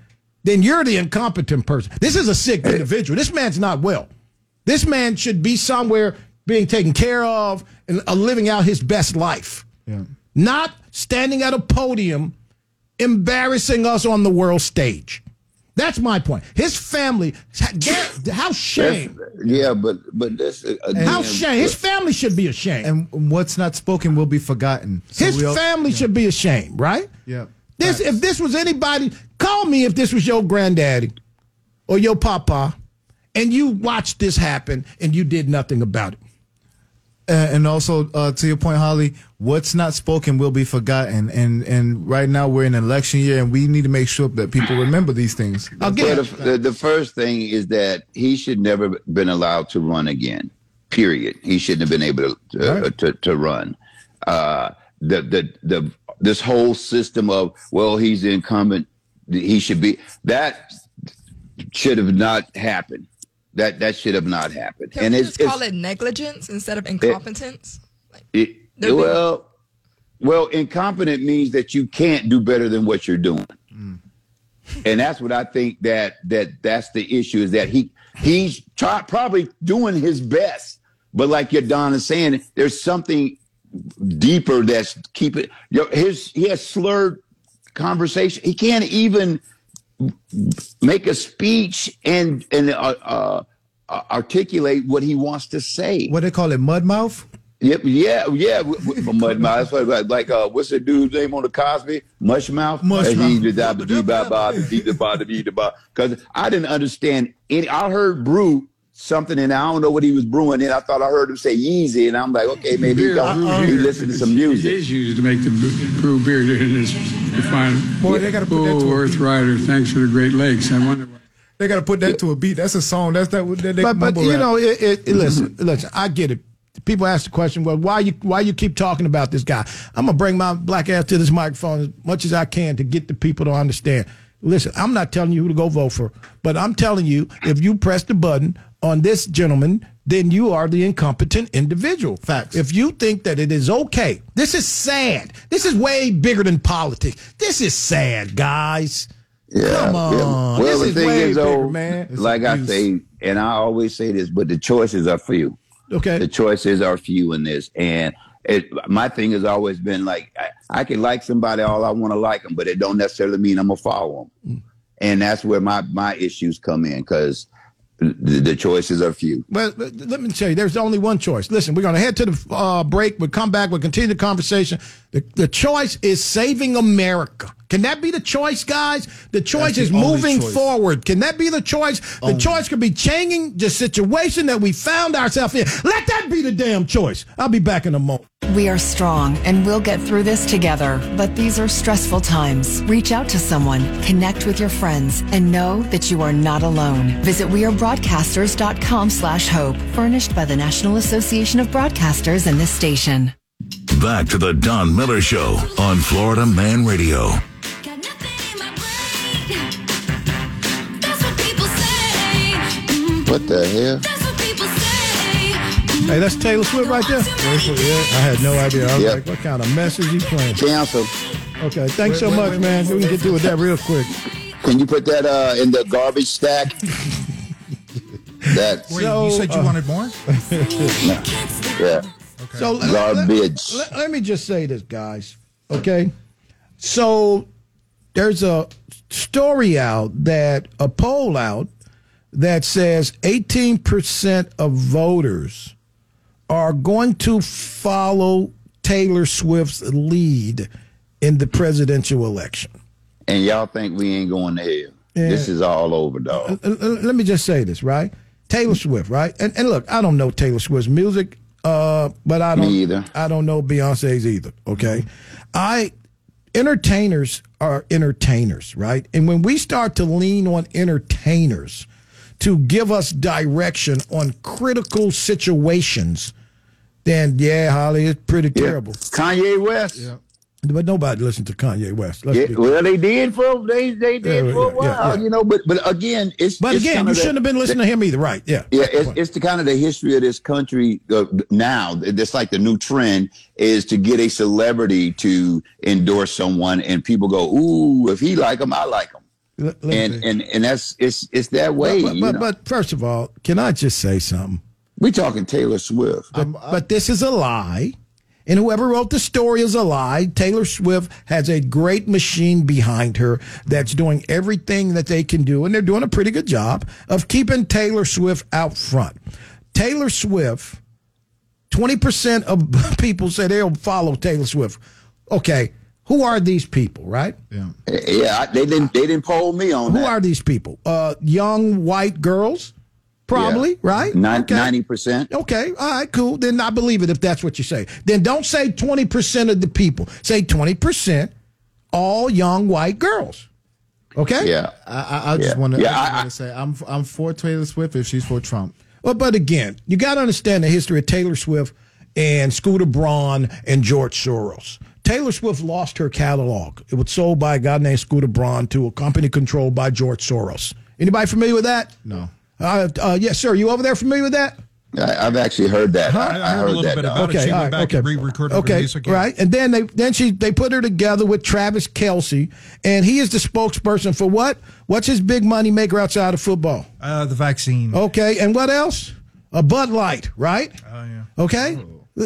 then you're the incompetent person. This is a sick individual. This man's not well. This man should be somewhere being taken care of and uh, living out his best life. Not standing at a podium embarrassing us on the world stage. That's my point. His family, how shame. That's- yeah, but but this uh, again, How shame. His family should be ashamed. And what's not spoken will be forgotten. So His all- family should be ashamed, right? Yeah. This if this was anybody, call me if this was your granddaddy or your papa, and you watched this happen and you did nothing about it. Uh, and also uh, to your point, Holly, what's not spoken will be forgotten. And and right now we're in election year, and we need to make sure that people remember these things. Well, the, the, the first thing is that he should never been allowed to run again. Period. He shouldn't have been able to to, Right. to, to run. Uh, the the the this whole system of well, he's the incumbent. He should be that should have not happened. That that should have not happened. Can and we it's, just it's call it negligence instead of incompetence? it, They're being- well, well, incompetent means that you can't do better than what you're doing, mm. and that's what I think that that that's the issue is that he he's try, probably doing his best, but like your Don is saying, there's something deeper that's keeping his he has slurred conversation. He can't even make a speech and and uh, uh, uh, articulate what he wants to say. What they call it, mud mouth? Yep, yeah, yeah. Mud mouth. Like, like uh, what's the dude's name on the Cosby? Mush mouth. Mush mouth. Because I didn't understand any. I heard brew something, and I don't know what he was brewing. And I thought I heard him say Yeezy, and I'm like, okay, maybe he, don't, he listened to some It music. is used to make the brew beer in this refined. Boy, they gotta put that Oh, to Earth Rider, thanks for the Great Lakes. I wonder. why- They got to put that to a beat. That's a song. That's that. that they but but you rap. know, it, it, it- listen, listen. I get it. People ask the question, well, why you why you keep talking about this guy? I'm gonna bring my black ass to this microphone as much as I can to get the people to understand. Listen, I'm not telling you who to go vote for, but I'm telling you, if you press the button on this gentleman, then you are the incompetent individual. Facts. If you think that it is okay, this is sad. This is way bigger than politics. This is sad, guys. Yeah, Come yeah. on. Well, this the is thing way is, bigger, though, man. like I say, and I always say this, but the choices are few. Okay. The choices are few in this, and it, my thing has always been like I, I can like somebody all I want to like them, but it don't necessarily mean I'm gonna follow them, mm. and that's where my my issues come in because the, choices are few. Well, let let me tell you, there's only one choice. Listen, we're going to head to the uh, break. We'll come back. We'll continue the conversation. The, the choice is saving America. Can that be the choice, guys? The choice That's is the moving choice. forward. Can that be the choice? The Only. choice could be changing the situation that we found ourselves in. Let that be the damn choice. I'll be back in a moment. We are strong and we'll get through this together. But these are stressful times. Reach out to someone, connect with your friends, and know that you are not alone. Visit wearebroadcasters.com slash hope, furnished by the National Association of Broadcasters and this station. Back to the Don Miller Show on Florida Man Radio. What the hell? Hey, that's Taylor Swift right there. I had no idea. I was Yep. like, what kind of mess is he playing? Cancel. Okay, thanks so much, man. We can get through with that real quick. Can you put that uh, in the garbage stack? <laughs> that Wait, you said you uh, wanted more? <laughs> yeah. So let- Garbage. Let, let me just say this, guys. Okay. So there's a story out that a poll out that says 18% of voters are going to follow Taylor Swift's lead in the presidential election. And y'all think we ain't going to hell? Yeah. This is all over, dog. Let me just say this, right? Taylor Swift, right? And, and look, I don't know Taylor Swift's music, uh, but I don't Me either. I don't know Beyonce's either. Okay, I entertainers are entertainers, right? And when we start to lean on entertainers to give us direction on critical situations, then yeah, Holly, it's pretty terrible. Kanye West. Yeah. But nobody listened to Kanye West. Let's Yeah, well, they did for they they did Yeah, for a while, yeah, yeah. you know. But but again, it's But it's again, you the- shouldn't have been listening to him either, right? Yeah. Yeah, it's, it's the kind of the history of this country uh, now. It's like the new trend is to get a celebrity to endorse someone, and people go, "Ooh, if he like him, I like him," Let- let and and and that's it's it's that way. But, you but, but first of all, can I just say something? We're talking Taylor Swift. But, but this is a lie. And whoever wrote the story is a lie. Taylor Swift has a great machine behind her that's doing everything that they can do. And they're doing a pretty good job of keeping Taylor Swift out front. Taylor Swift, 20% of <laughs> people say they'll follow Taylor Swift. Okay. Who are these people, right? Yeah. yeah, they didn't they didn't poll me on Who that. are these people? Uh, young white girls, probably, Yeah. right? 90%. Okay, all right, cool. Then I believe it if that's what you say. Then don't say 20% of the people. Say 20% all young white girls. Okay? Yeah. I, I, I just Yeah. want to Yeah, I- say I'm I'm for Taylor Swift if she's for Trump. Well, but again, you got to understand the history of Taylor Swift and Scooter Braun and George Soros. Taylor Swift lost her catalog. It was sold by a guy named Scooter Braun to a company controlled by George Soros. Anybody familiar with that? No. Uh, uh, yes, sir. You over there familiar with that? I, I've actually heard that. I, I heard, that. uh, okay, all right, okay. okay, right. And then they then she they put her together with Travis Kelce, and he is the spokesperson for what? What's his big money maker outside of football? Uh, the vaccine. Okay, and what else? A Bud Light, right? Oh yeah. Okay,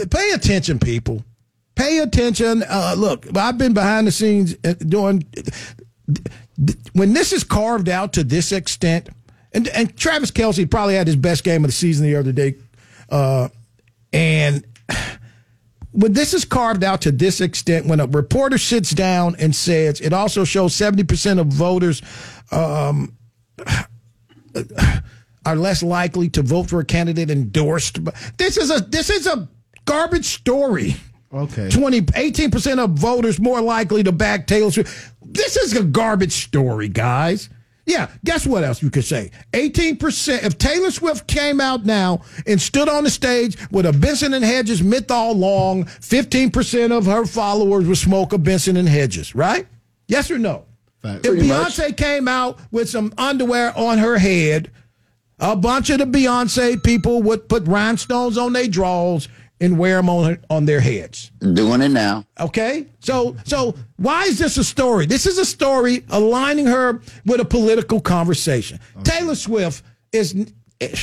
pay attention, people. Pay attention. Uh, look, I've been behind the scenes uh, doing. When this is carved out to this extent, and and Travis Kelce probably had his best game of the season the other day, uh, and when this is carved out to this extent, when a reporter sits down and says it also shows seventy percent of voters um, are less likely to vote for a candidate endorsed. This is a this is a garbage story. Okay. 20, 18% of voters more likely to back Taylor Swift. This is a garbage story, guys. Yeah, guess what else you could say? 18%. If Taylor Swift came out now and stood on the stage with a Benson and Hedges menthol long, 15% of her followers would smoke a Benson and Hedges, right? Yes or no? Fact. If Pretty Beyonce came out with some underwear on her head, a bunch of the Beyonce people would put rhinestones on their drawers and wear them on on their heads. Doing it now. Okay, so so why is this a story? This is a story aligning her with a political conversation. Taylor Swift is. Eh,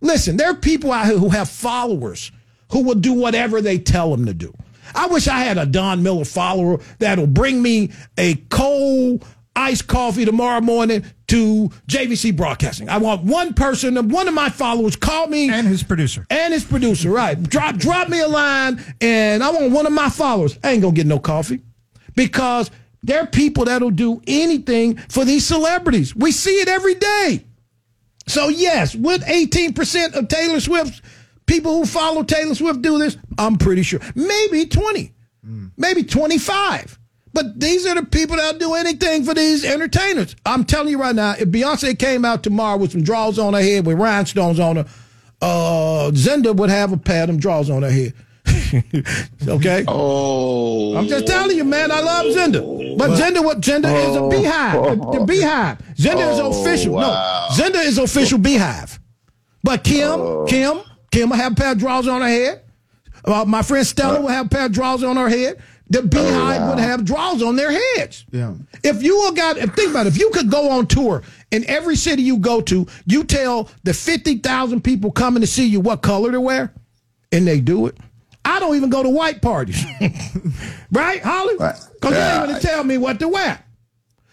listen, there are people out here who have followers who will do whatever they tell them to do. I wish I had a Don Miller follower that'll bring me a cold iced coffee tomorrow morning to JVC Broadcasting. I want one person, one of my followers, call me and his producer, and his producer. Right, drop drop me a line, and I want one of my followers. I ain't gonna get no coffee because there are people that'll do anything for these celebrities. We see it every day. So yes, would eighteen percent of Taylor Swift's people who follow Taylor Swift do this? I'm pretty sure. Maybe twenty, hmm. maybe twenty five. But these are the people that'll do anything for these entertainers. I'm telling you right now, if Beyonce came out tomorrow with some draws on her head with rhinestones on her, uh, Zenda would have a pair of them draws on her head. <laughs> okay. Oh. I'm just telling you, man. I love Zenda, but Zenda, what Zenda is a beehive. The, the beehive. Zenda is Oh, official. wow. No, Zenda is official beehive. But Kim, Oh. Kim, Kim will have a pair of draws on her head. Uh, my friend Stella will have a pair of draws on her head. The oh, beehive would have draws on their heads. Yeah. If you all got, think about it, if you could go on tour in every city you go to, you tell the 50,000 people coming to see you what color to wear, and they do it. I don't even go to white parties. <laughs> right, Holly? Because they Yeah. ain't going to tell me what to wear.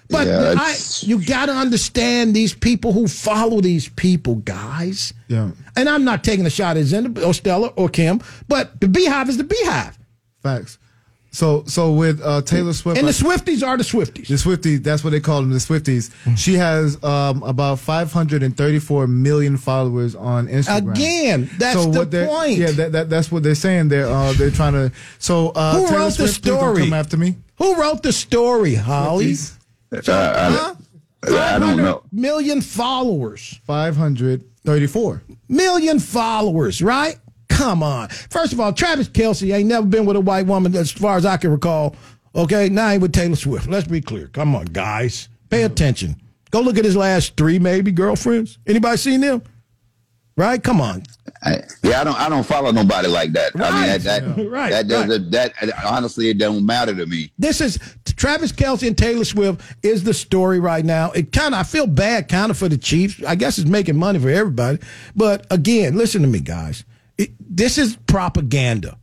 But Yeah, I, you got to understand these people who follow these people, guys. Yeah. And I'm not taking a shot at Zenda or Stella or Kim, but the beehive is the beehive. Facts. So so with uh, Taylor Swift And the Swifties are the Swifties. The Swifties, that's what they call them, the Swifties. She has um, about 534 million followers on Instagram. Again, that's so the what they're- point. Yeah, that, that, that's what they're saying. They're uh, they're trying to. So uh, Who Taylor wrote the Swift, please don't story? Come after me. Who wrote the story, Holly? Uh, I, I don't know. Million followers. 534 million followers, right? Come on. First of all, Travis Kelce ain't never been with a white woman as far as I can recall. Okay, now he with Taylor Swift. Let's be clear. Come on, guys. Pay mm-hmm. attention. Go look at his last three, maybe girlfriends. Anybody seen them? Right? Come on. I, yeah, I don't. I don't follow nobody like that. I mean, Right. that that, Yeah. Right, that doesn't. That honestly, it don't matter to me. This is Travis Kelce and Taylor Swift is the story right now. It kind of I feel bad kind of for the Chiefs. I guess it's making money for everybody. But again, listen to me, guys. It, this is propaganda.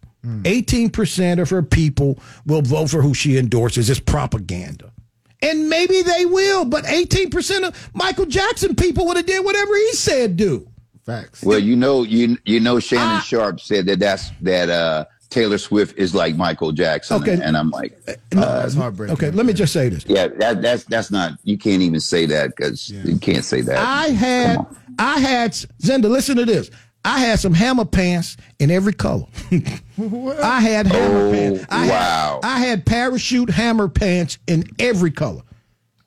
Eighteen percent of her people will vote for who she endorses. It's propaganda. And maybe they will, but 18% of Michael Jackson people would have did whatever he said do. Facts. Well, you know, you you know, Shannon Ah. Sharpe said that that's that uh, Taylor Swift is like Michael Jackson, Okay. and I'm like, No, uh, That's heartbreaking. Okay, let me just say this. yeah, that that's that's not. You can't even say that because you can't say that. I had, I had, Zenda, listen to this. I had some hammer pants in every color. <laughs> I had hammer Oh, pants. I wow. Had, I had parachute hammer pants in every color.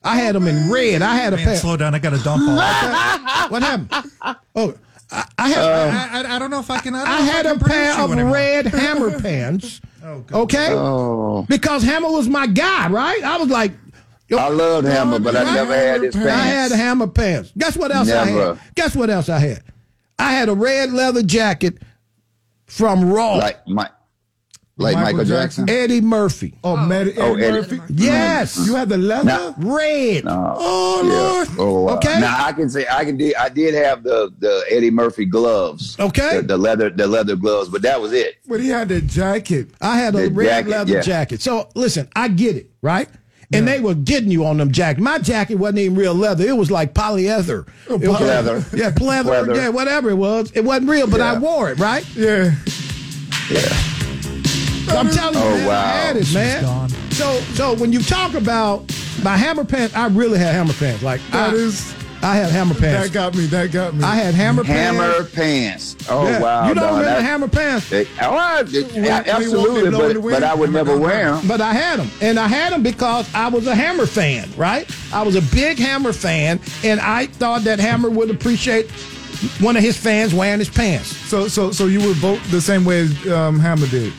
I had them in red. I had a Man, pair. slow down. I got a dump on. what happened? Oh, I, I had uh, I, I, I don't know if I can. I, I had I a can produce pair of anymore. red <laughs> hammer pants. Oh, Okay, Oh. because Hammer was my guy, right? I was like, yo, I loved Hammer, but I never had his pants. I had. Hammer pants. Guess what else I had? Guess what else I had? I had a red leather jacket from Raw. Like my, like Michael Michael, Jackson. Jackson? Eddie Murphy. Oh, oh. Med- Eddie Oh, Eddie. Murphy. Mm-hmm. Yes. Mm-hmm. You had the leather. Now- Red. No. Oh Yeah. Lord. Oh, wow. Okay. Now I can say I can. do- I did have the the Eddie Murphy gloves. Okay. The, the leather the leather gloves, but that was it. But he had the jacket. I had a The red jacket, leather yeah. jacket. So listen, I get it, right? And they were getting you on them jackets. My jacket wasn't even real leather. It was like polyether. Oh, it was Leather. <laughs> yeah, pleather. Leather. Yeah, whatever it was. It wasn't real, but I wore it, right? Yeah. Yeah. So I'm telling you, Oh, man, wow. I had it, man. So, so when you talk about my hammer pants, I really had hammer pants. Like That I, is- I had hammer pants. That got me. That got me. I had hammer, Hammer pants. pants. Oh Yeah. wow! You don't dog, remember hammer pants? It, oh, I- it- When- when absolutely, in but, but I would never wear them. But I had them, and I had them because I was a Hammer fan, right? I was a big Hammer fan, and I thought that Hammer would appreciate one of his fans wearing his pants. So, so, so you would vote the same way as um, Hammer did.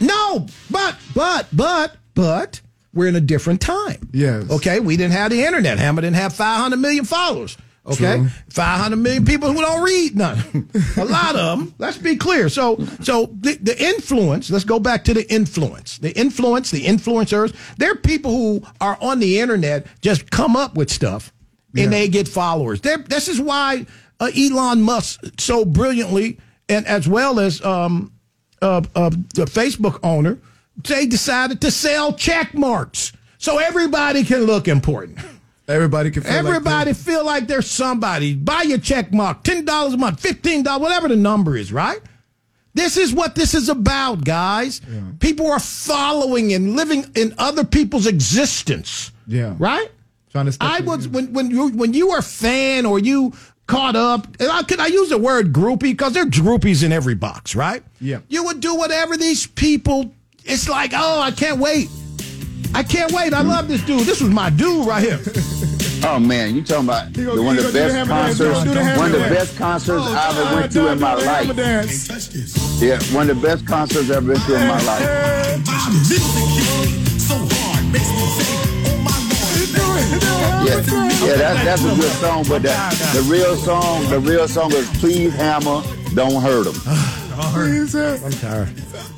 No, but but but but we're in a different time. Yes. Okay, we didn't have the internet. Hammer didn't have 500 million followers. Okay, True. 500 million people who don't read none. <laughs> a lot of them. Let's be clear. So so the, the influence. Let's go back to the influence. The influence. The influencers. They're people who are on the internet just come up with stuff and they get followers. They're, this is why uh, Elon Musk so brilliantly and as well as um, uh, uh, the Facebook owner, they decided to sell check marks so everybody can look important. Everybody can. Feel Everybody feel like they're somebody. Buy your check mark, ten dollars a month, fifteen dollars, whatever the number is. Right? This is what this is about, guys. People are following and living in other people's existence. Yeah. Right? Trying to. I was when when you when you were a fan or you caught up. And I could I use the word groupie because there are groupies in every box, right? Yeah. You would do whatever these people. It's like, oh, I can't wait. I can't wait. I love this dude. This was my dude right here. <laughs> Oh man, you talking about the one of the gonna do the best hammer dance. He concerts? gonna do the hammer One of the best concerts Oh, I ever went to in my do the hammer life. Yeah, one of the best concerts I've been to in my life. Yeah, yeah, that's that's a good song, but the, the real song, the real song is "Please Hammer, Don't Hurt Him." <sighs> <laughs> Please, uh, I'm tired.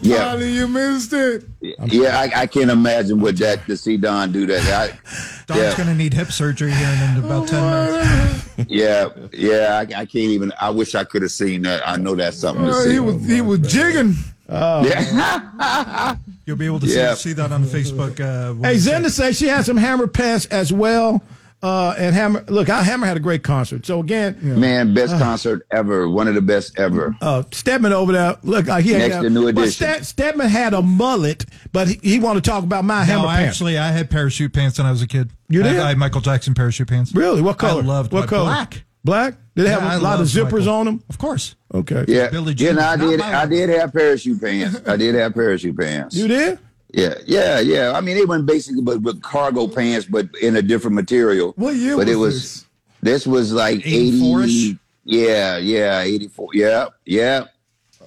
Yeah, Ollie, you missed it. yeah, I, I can't imagine what that to see Don do that. I, Don's yeah. going to need hip surgery here in about 10 minutes. <laughs> yeah, yeah, I, I can't even. I wish I could have seen that. I know that's something to Oh, see. he was he was jigging. yeah. You'll be able to Yeah. see, see that on Facebook. Uh, Hey, Zenda says she has some Hammer pants as well. Uh, and Hammer, look, I, Hammer had a great concert. So again, Man, best concert ever. One of the best ever. uh, Stedman over there, look, like he Next had, to New well, Edition. Sted- Stedman had a mullet, but he, he wanted to talk about my Hammer no, pants. actually, I had parachute pants when I was a kid. You did? I, had Michael Jackson parachute pants. really? What color? I loved what my- color? black. Black? Did it have Yeah, I a lot of zippers Michael. on them? Of course. Okay. Yeah, Billie yeah. Jean no, I did. I did have parachute pants. I did have parachute pants. You did? Yeah, yeah, yeah. I mean, they weren't basically but with cargo pants, but in a different material. What year But was it was. this? This was like 84-ish? eighty. Yeah, yeah, eighty four. Yeah, yeah,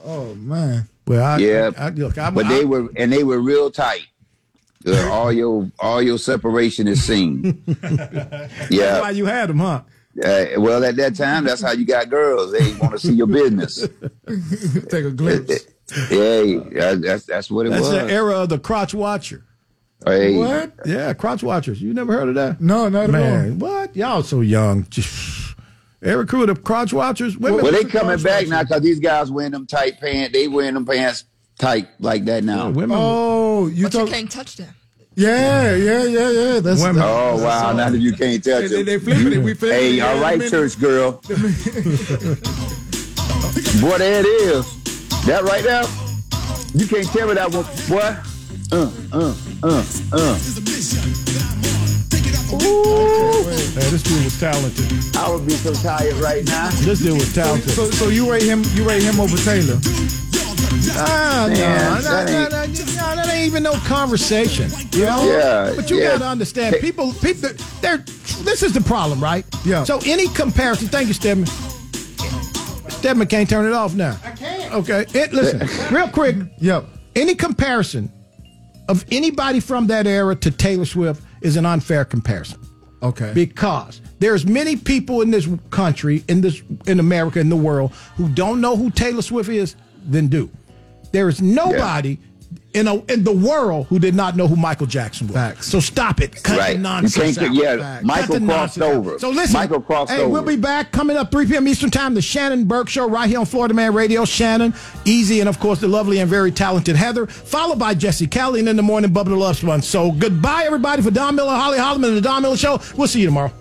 Oh man. Well, I, Yeah. I, I, look, I, but they were and they were real tight. Uh, all your all your separation is seen. <laughs> yeah. that's why you had them, huh? Uh, well, at that time, that's how you got girls. They want to see your business. <laughs> Take a glimpse. Hey, that- that's that's what it That's was. the era of the crotch watcher. Hey, What? Yeah, crotch watchers. You never heard of that? No, not at Man, what? Y'all so young. Just every crew of the crotch watchers. Women Well, they was the coming back watchers. now because these guys wearing them tight pants. They wearing them pants tight like that now. Yeah, women. Oh, you But you can't touch them. Yeah, yeah, yeah, yeah. That's Women. Oh wow! Now that you can't touch They- they flipping it. We flipping Hey, it. all right, church girl. <laughs> Boy, there it is. That right there. You can't tell me that one, boy. Uh, uh, uh, uh. Ooh. Hey, this dude was talented. I would be so tired right now. This dude was talented. So, so you rate him? You rate him over Taylor? Ah, no, Man, no, that no, ain't- no, no, that ain't even no conversation. You know? Yeah, But you yeah. got to understand, people, people, they're. This is the problem, right? Yeah. So any comparison, thank you, Stedman. Stedman can't turn it off now. I can't. Okay. It, listen, <laughs> real quick. Yep. Any comparison of anybody from that era to Taylor Swift is an unfair comparison. Okay. Because there's many people in this country, in this in America, in the world, who don't know who Taylor Swift is, than do. There is nobody in a, in the world who did not know who Michael Jackson was. So stop it. Cut Right. the You nonsense out. yeah, Cut Michael crossed nonsense out. over. So listen, Michael crossed over. hey, we'll be back coming up 3 p.m. Eastern Time. The Shannon Burke Show right here on Florida Man Radio. Shannon, Easy, and of course the lovely and very talented Heather, followed by Jesse Kelly, and in the morning Bubba the Love Sponge. So goodbye everybody for Don Miller, Holly Holloman, and the Don Miller Show. We'll see you tomorrow.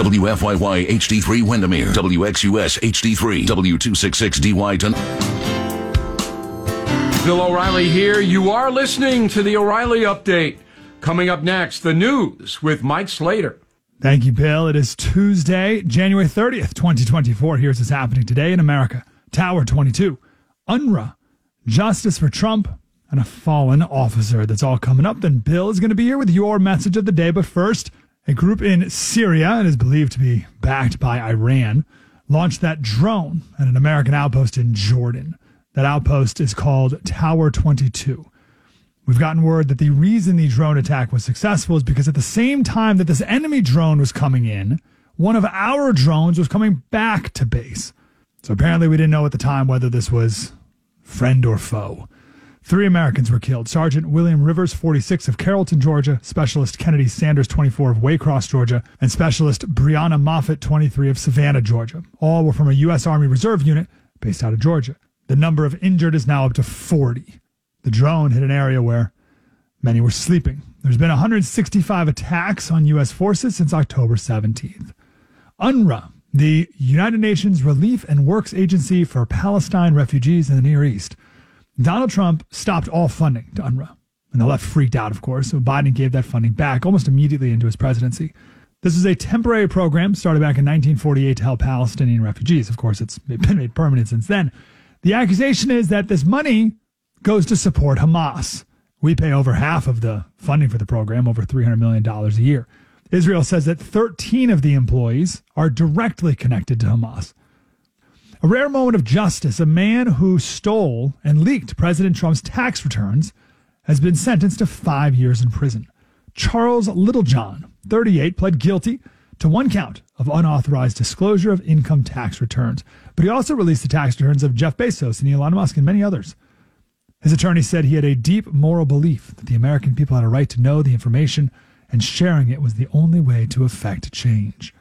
WFYY HD3 Windermere, WXUS HD3, W266DY to Bill O'Reilly here. You are listening to the O'Reilly Update. Coming up next, the news with Mike Slater. Thank you, Bill. It is Tuesday, January 30th, 2024. Here's what's happening today in America Tower 22, UNRWA, Justice for Trump, and a fallen officer. That's all coming up. Then Bill is going to be here with your message of the day. But first, a group in Syria, and is believed to be backed by Iran, launched that drone at an American outpost in Jordan. That outpost is called Tower 22. We've gotten word that the reason the drone attack was successful is because at the same time that this enemy drone was coming in, one of our drones was coming back to base. So apparently, we didn't know at the time whether this was friend or foe. Three Americans were killed Sergeant William Rivers, 46 of Carrollton, Georgia, Specialist Kennedy Sanders, 24 of Waycross, Georgia, and Specialist Breonna Moffett, 23 of Savannah, Georgia. All were from a U.S. Army Reserve unit based out of Georgia. The number of injured is now up to 40. The drone hit an area where many were sleeping. There's been 165 attacks on U.S. forces since October 17th. UNRWA, the United Nations Relief and Works Agency for Palestine refugees in the Near East. Donald Trump stopped all funding to UNRWA. And the left freaked out, of course. So Biden gave that funding back almost immediately into his presidency. This is a temporary program started back in 1948 to help Palestinian refugees. Of course, it's been made permanent since then. The accusation is that this money goes to support Hamas. We pay over half of the funding for the program, over $300 million a year. Israel says that 13 of the employees are directly connected to Hamas. A rare moment of justice. A man who stole and leaked President Trump's tax returns has been sentenced to five years in prison. Charles Littlejohn, 38, pled guilty to one count of unauthorized disclosure of income tax returns. But he also released the tax returns of Jeff Bezos and Elon Musk and many others. His attorney said he had a deep moral belief that the American people had a right to know the information and sharing it was the only way to effect change.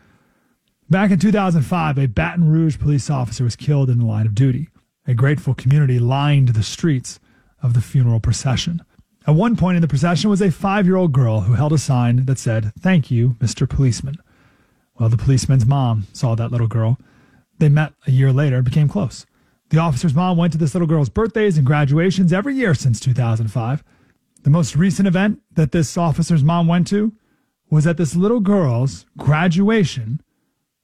Back in 2005, a Baton Rouge police officer was killed in the line of duty. A grateful community lined the streets of the funeral procession. At one point in the procession was a five year old girl who held a sign that said, Thank you, Mr. Policeman. Well, the policeman's mom saw that little girl. They met a year later and became close. The officer's mom went to this little girl's birthdays and graduations every year since 2005. The most recent event that this officer's mom went to was at this little girl's graduation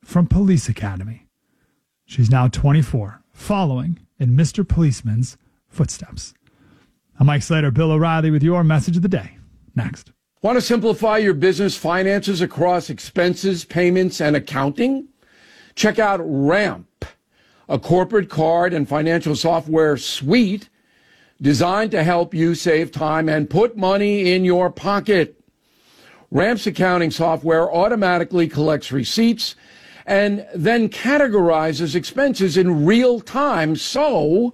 from Police Academy. She's now 24, following in Mr. Policeman's footsteps. I'm Mike Slater, Bill O'Reilly with your message of the day. Next. Want to simplify your business finances across expenses, payments, and accounting? Check out RAMP, a corporate card and financial software suite designed to help you save time and put money in your pocket. RAMP's accounting software automatically collects receipts and then categorizes expenses in real time so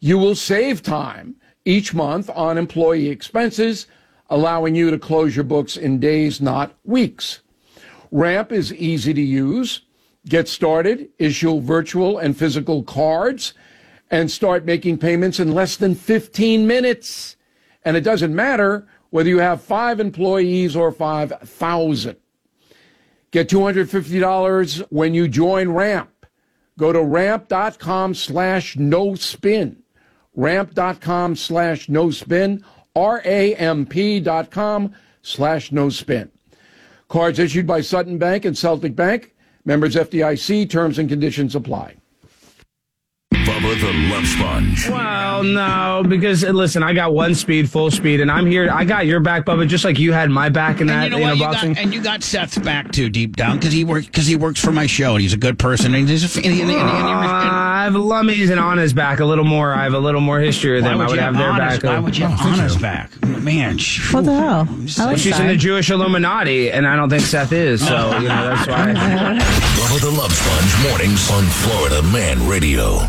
you will save time each month on employee expenses, allowing you to close your books in days, not weeks. RAMP is easy to use. Get started, issue virtual and physical cards, and start making payments in less than 15 minutes. And it doesn't matter whether you have five employees or 5,000. Get $250 when you join RAMP. Go to ramp.com slash no spin. Ramp.com slash no spin. R-A-M-P dot com slash no spin. Cards issued by Sutton Bank and Celtic Bank. Members FDIC. Terms and conditions apply. Bubba the Love Sponge. Well, no, because listen, I got one speed, full speed, and I'm here. I got your back, Bubba, just like you had my back in that And you know you know, what? You boxing. got, and you got Seth's back too, deep down, because he works because he works for my show, and he's a good person, and he's a, and, and, and, and, ah, I have Lummies and Anna's back a little more. I have a little more history with Why them. I would would have have their Anna's- back. why would you have I don't Anna's back? Man, sh- What the hell? I like She's in the Jewish Illuminati, and I don't think Seth is. So <laughs> you know that's why. <laughs> Bubba the Love Sponge mornings on Florida Man Radio.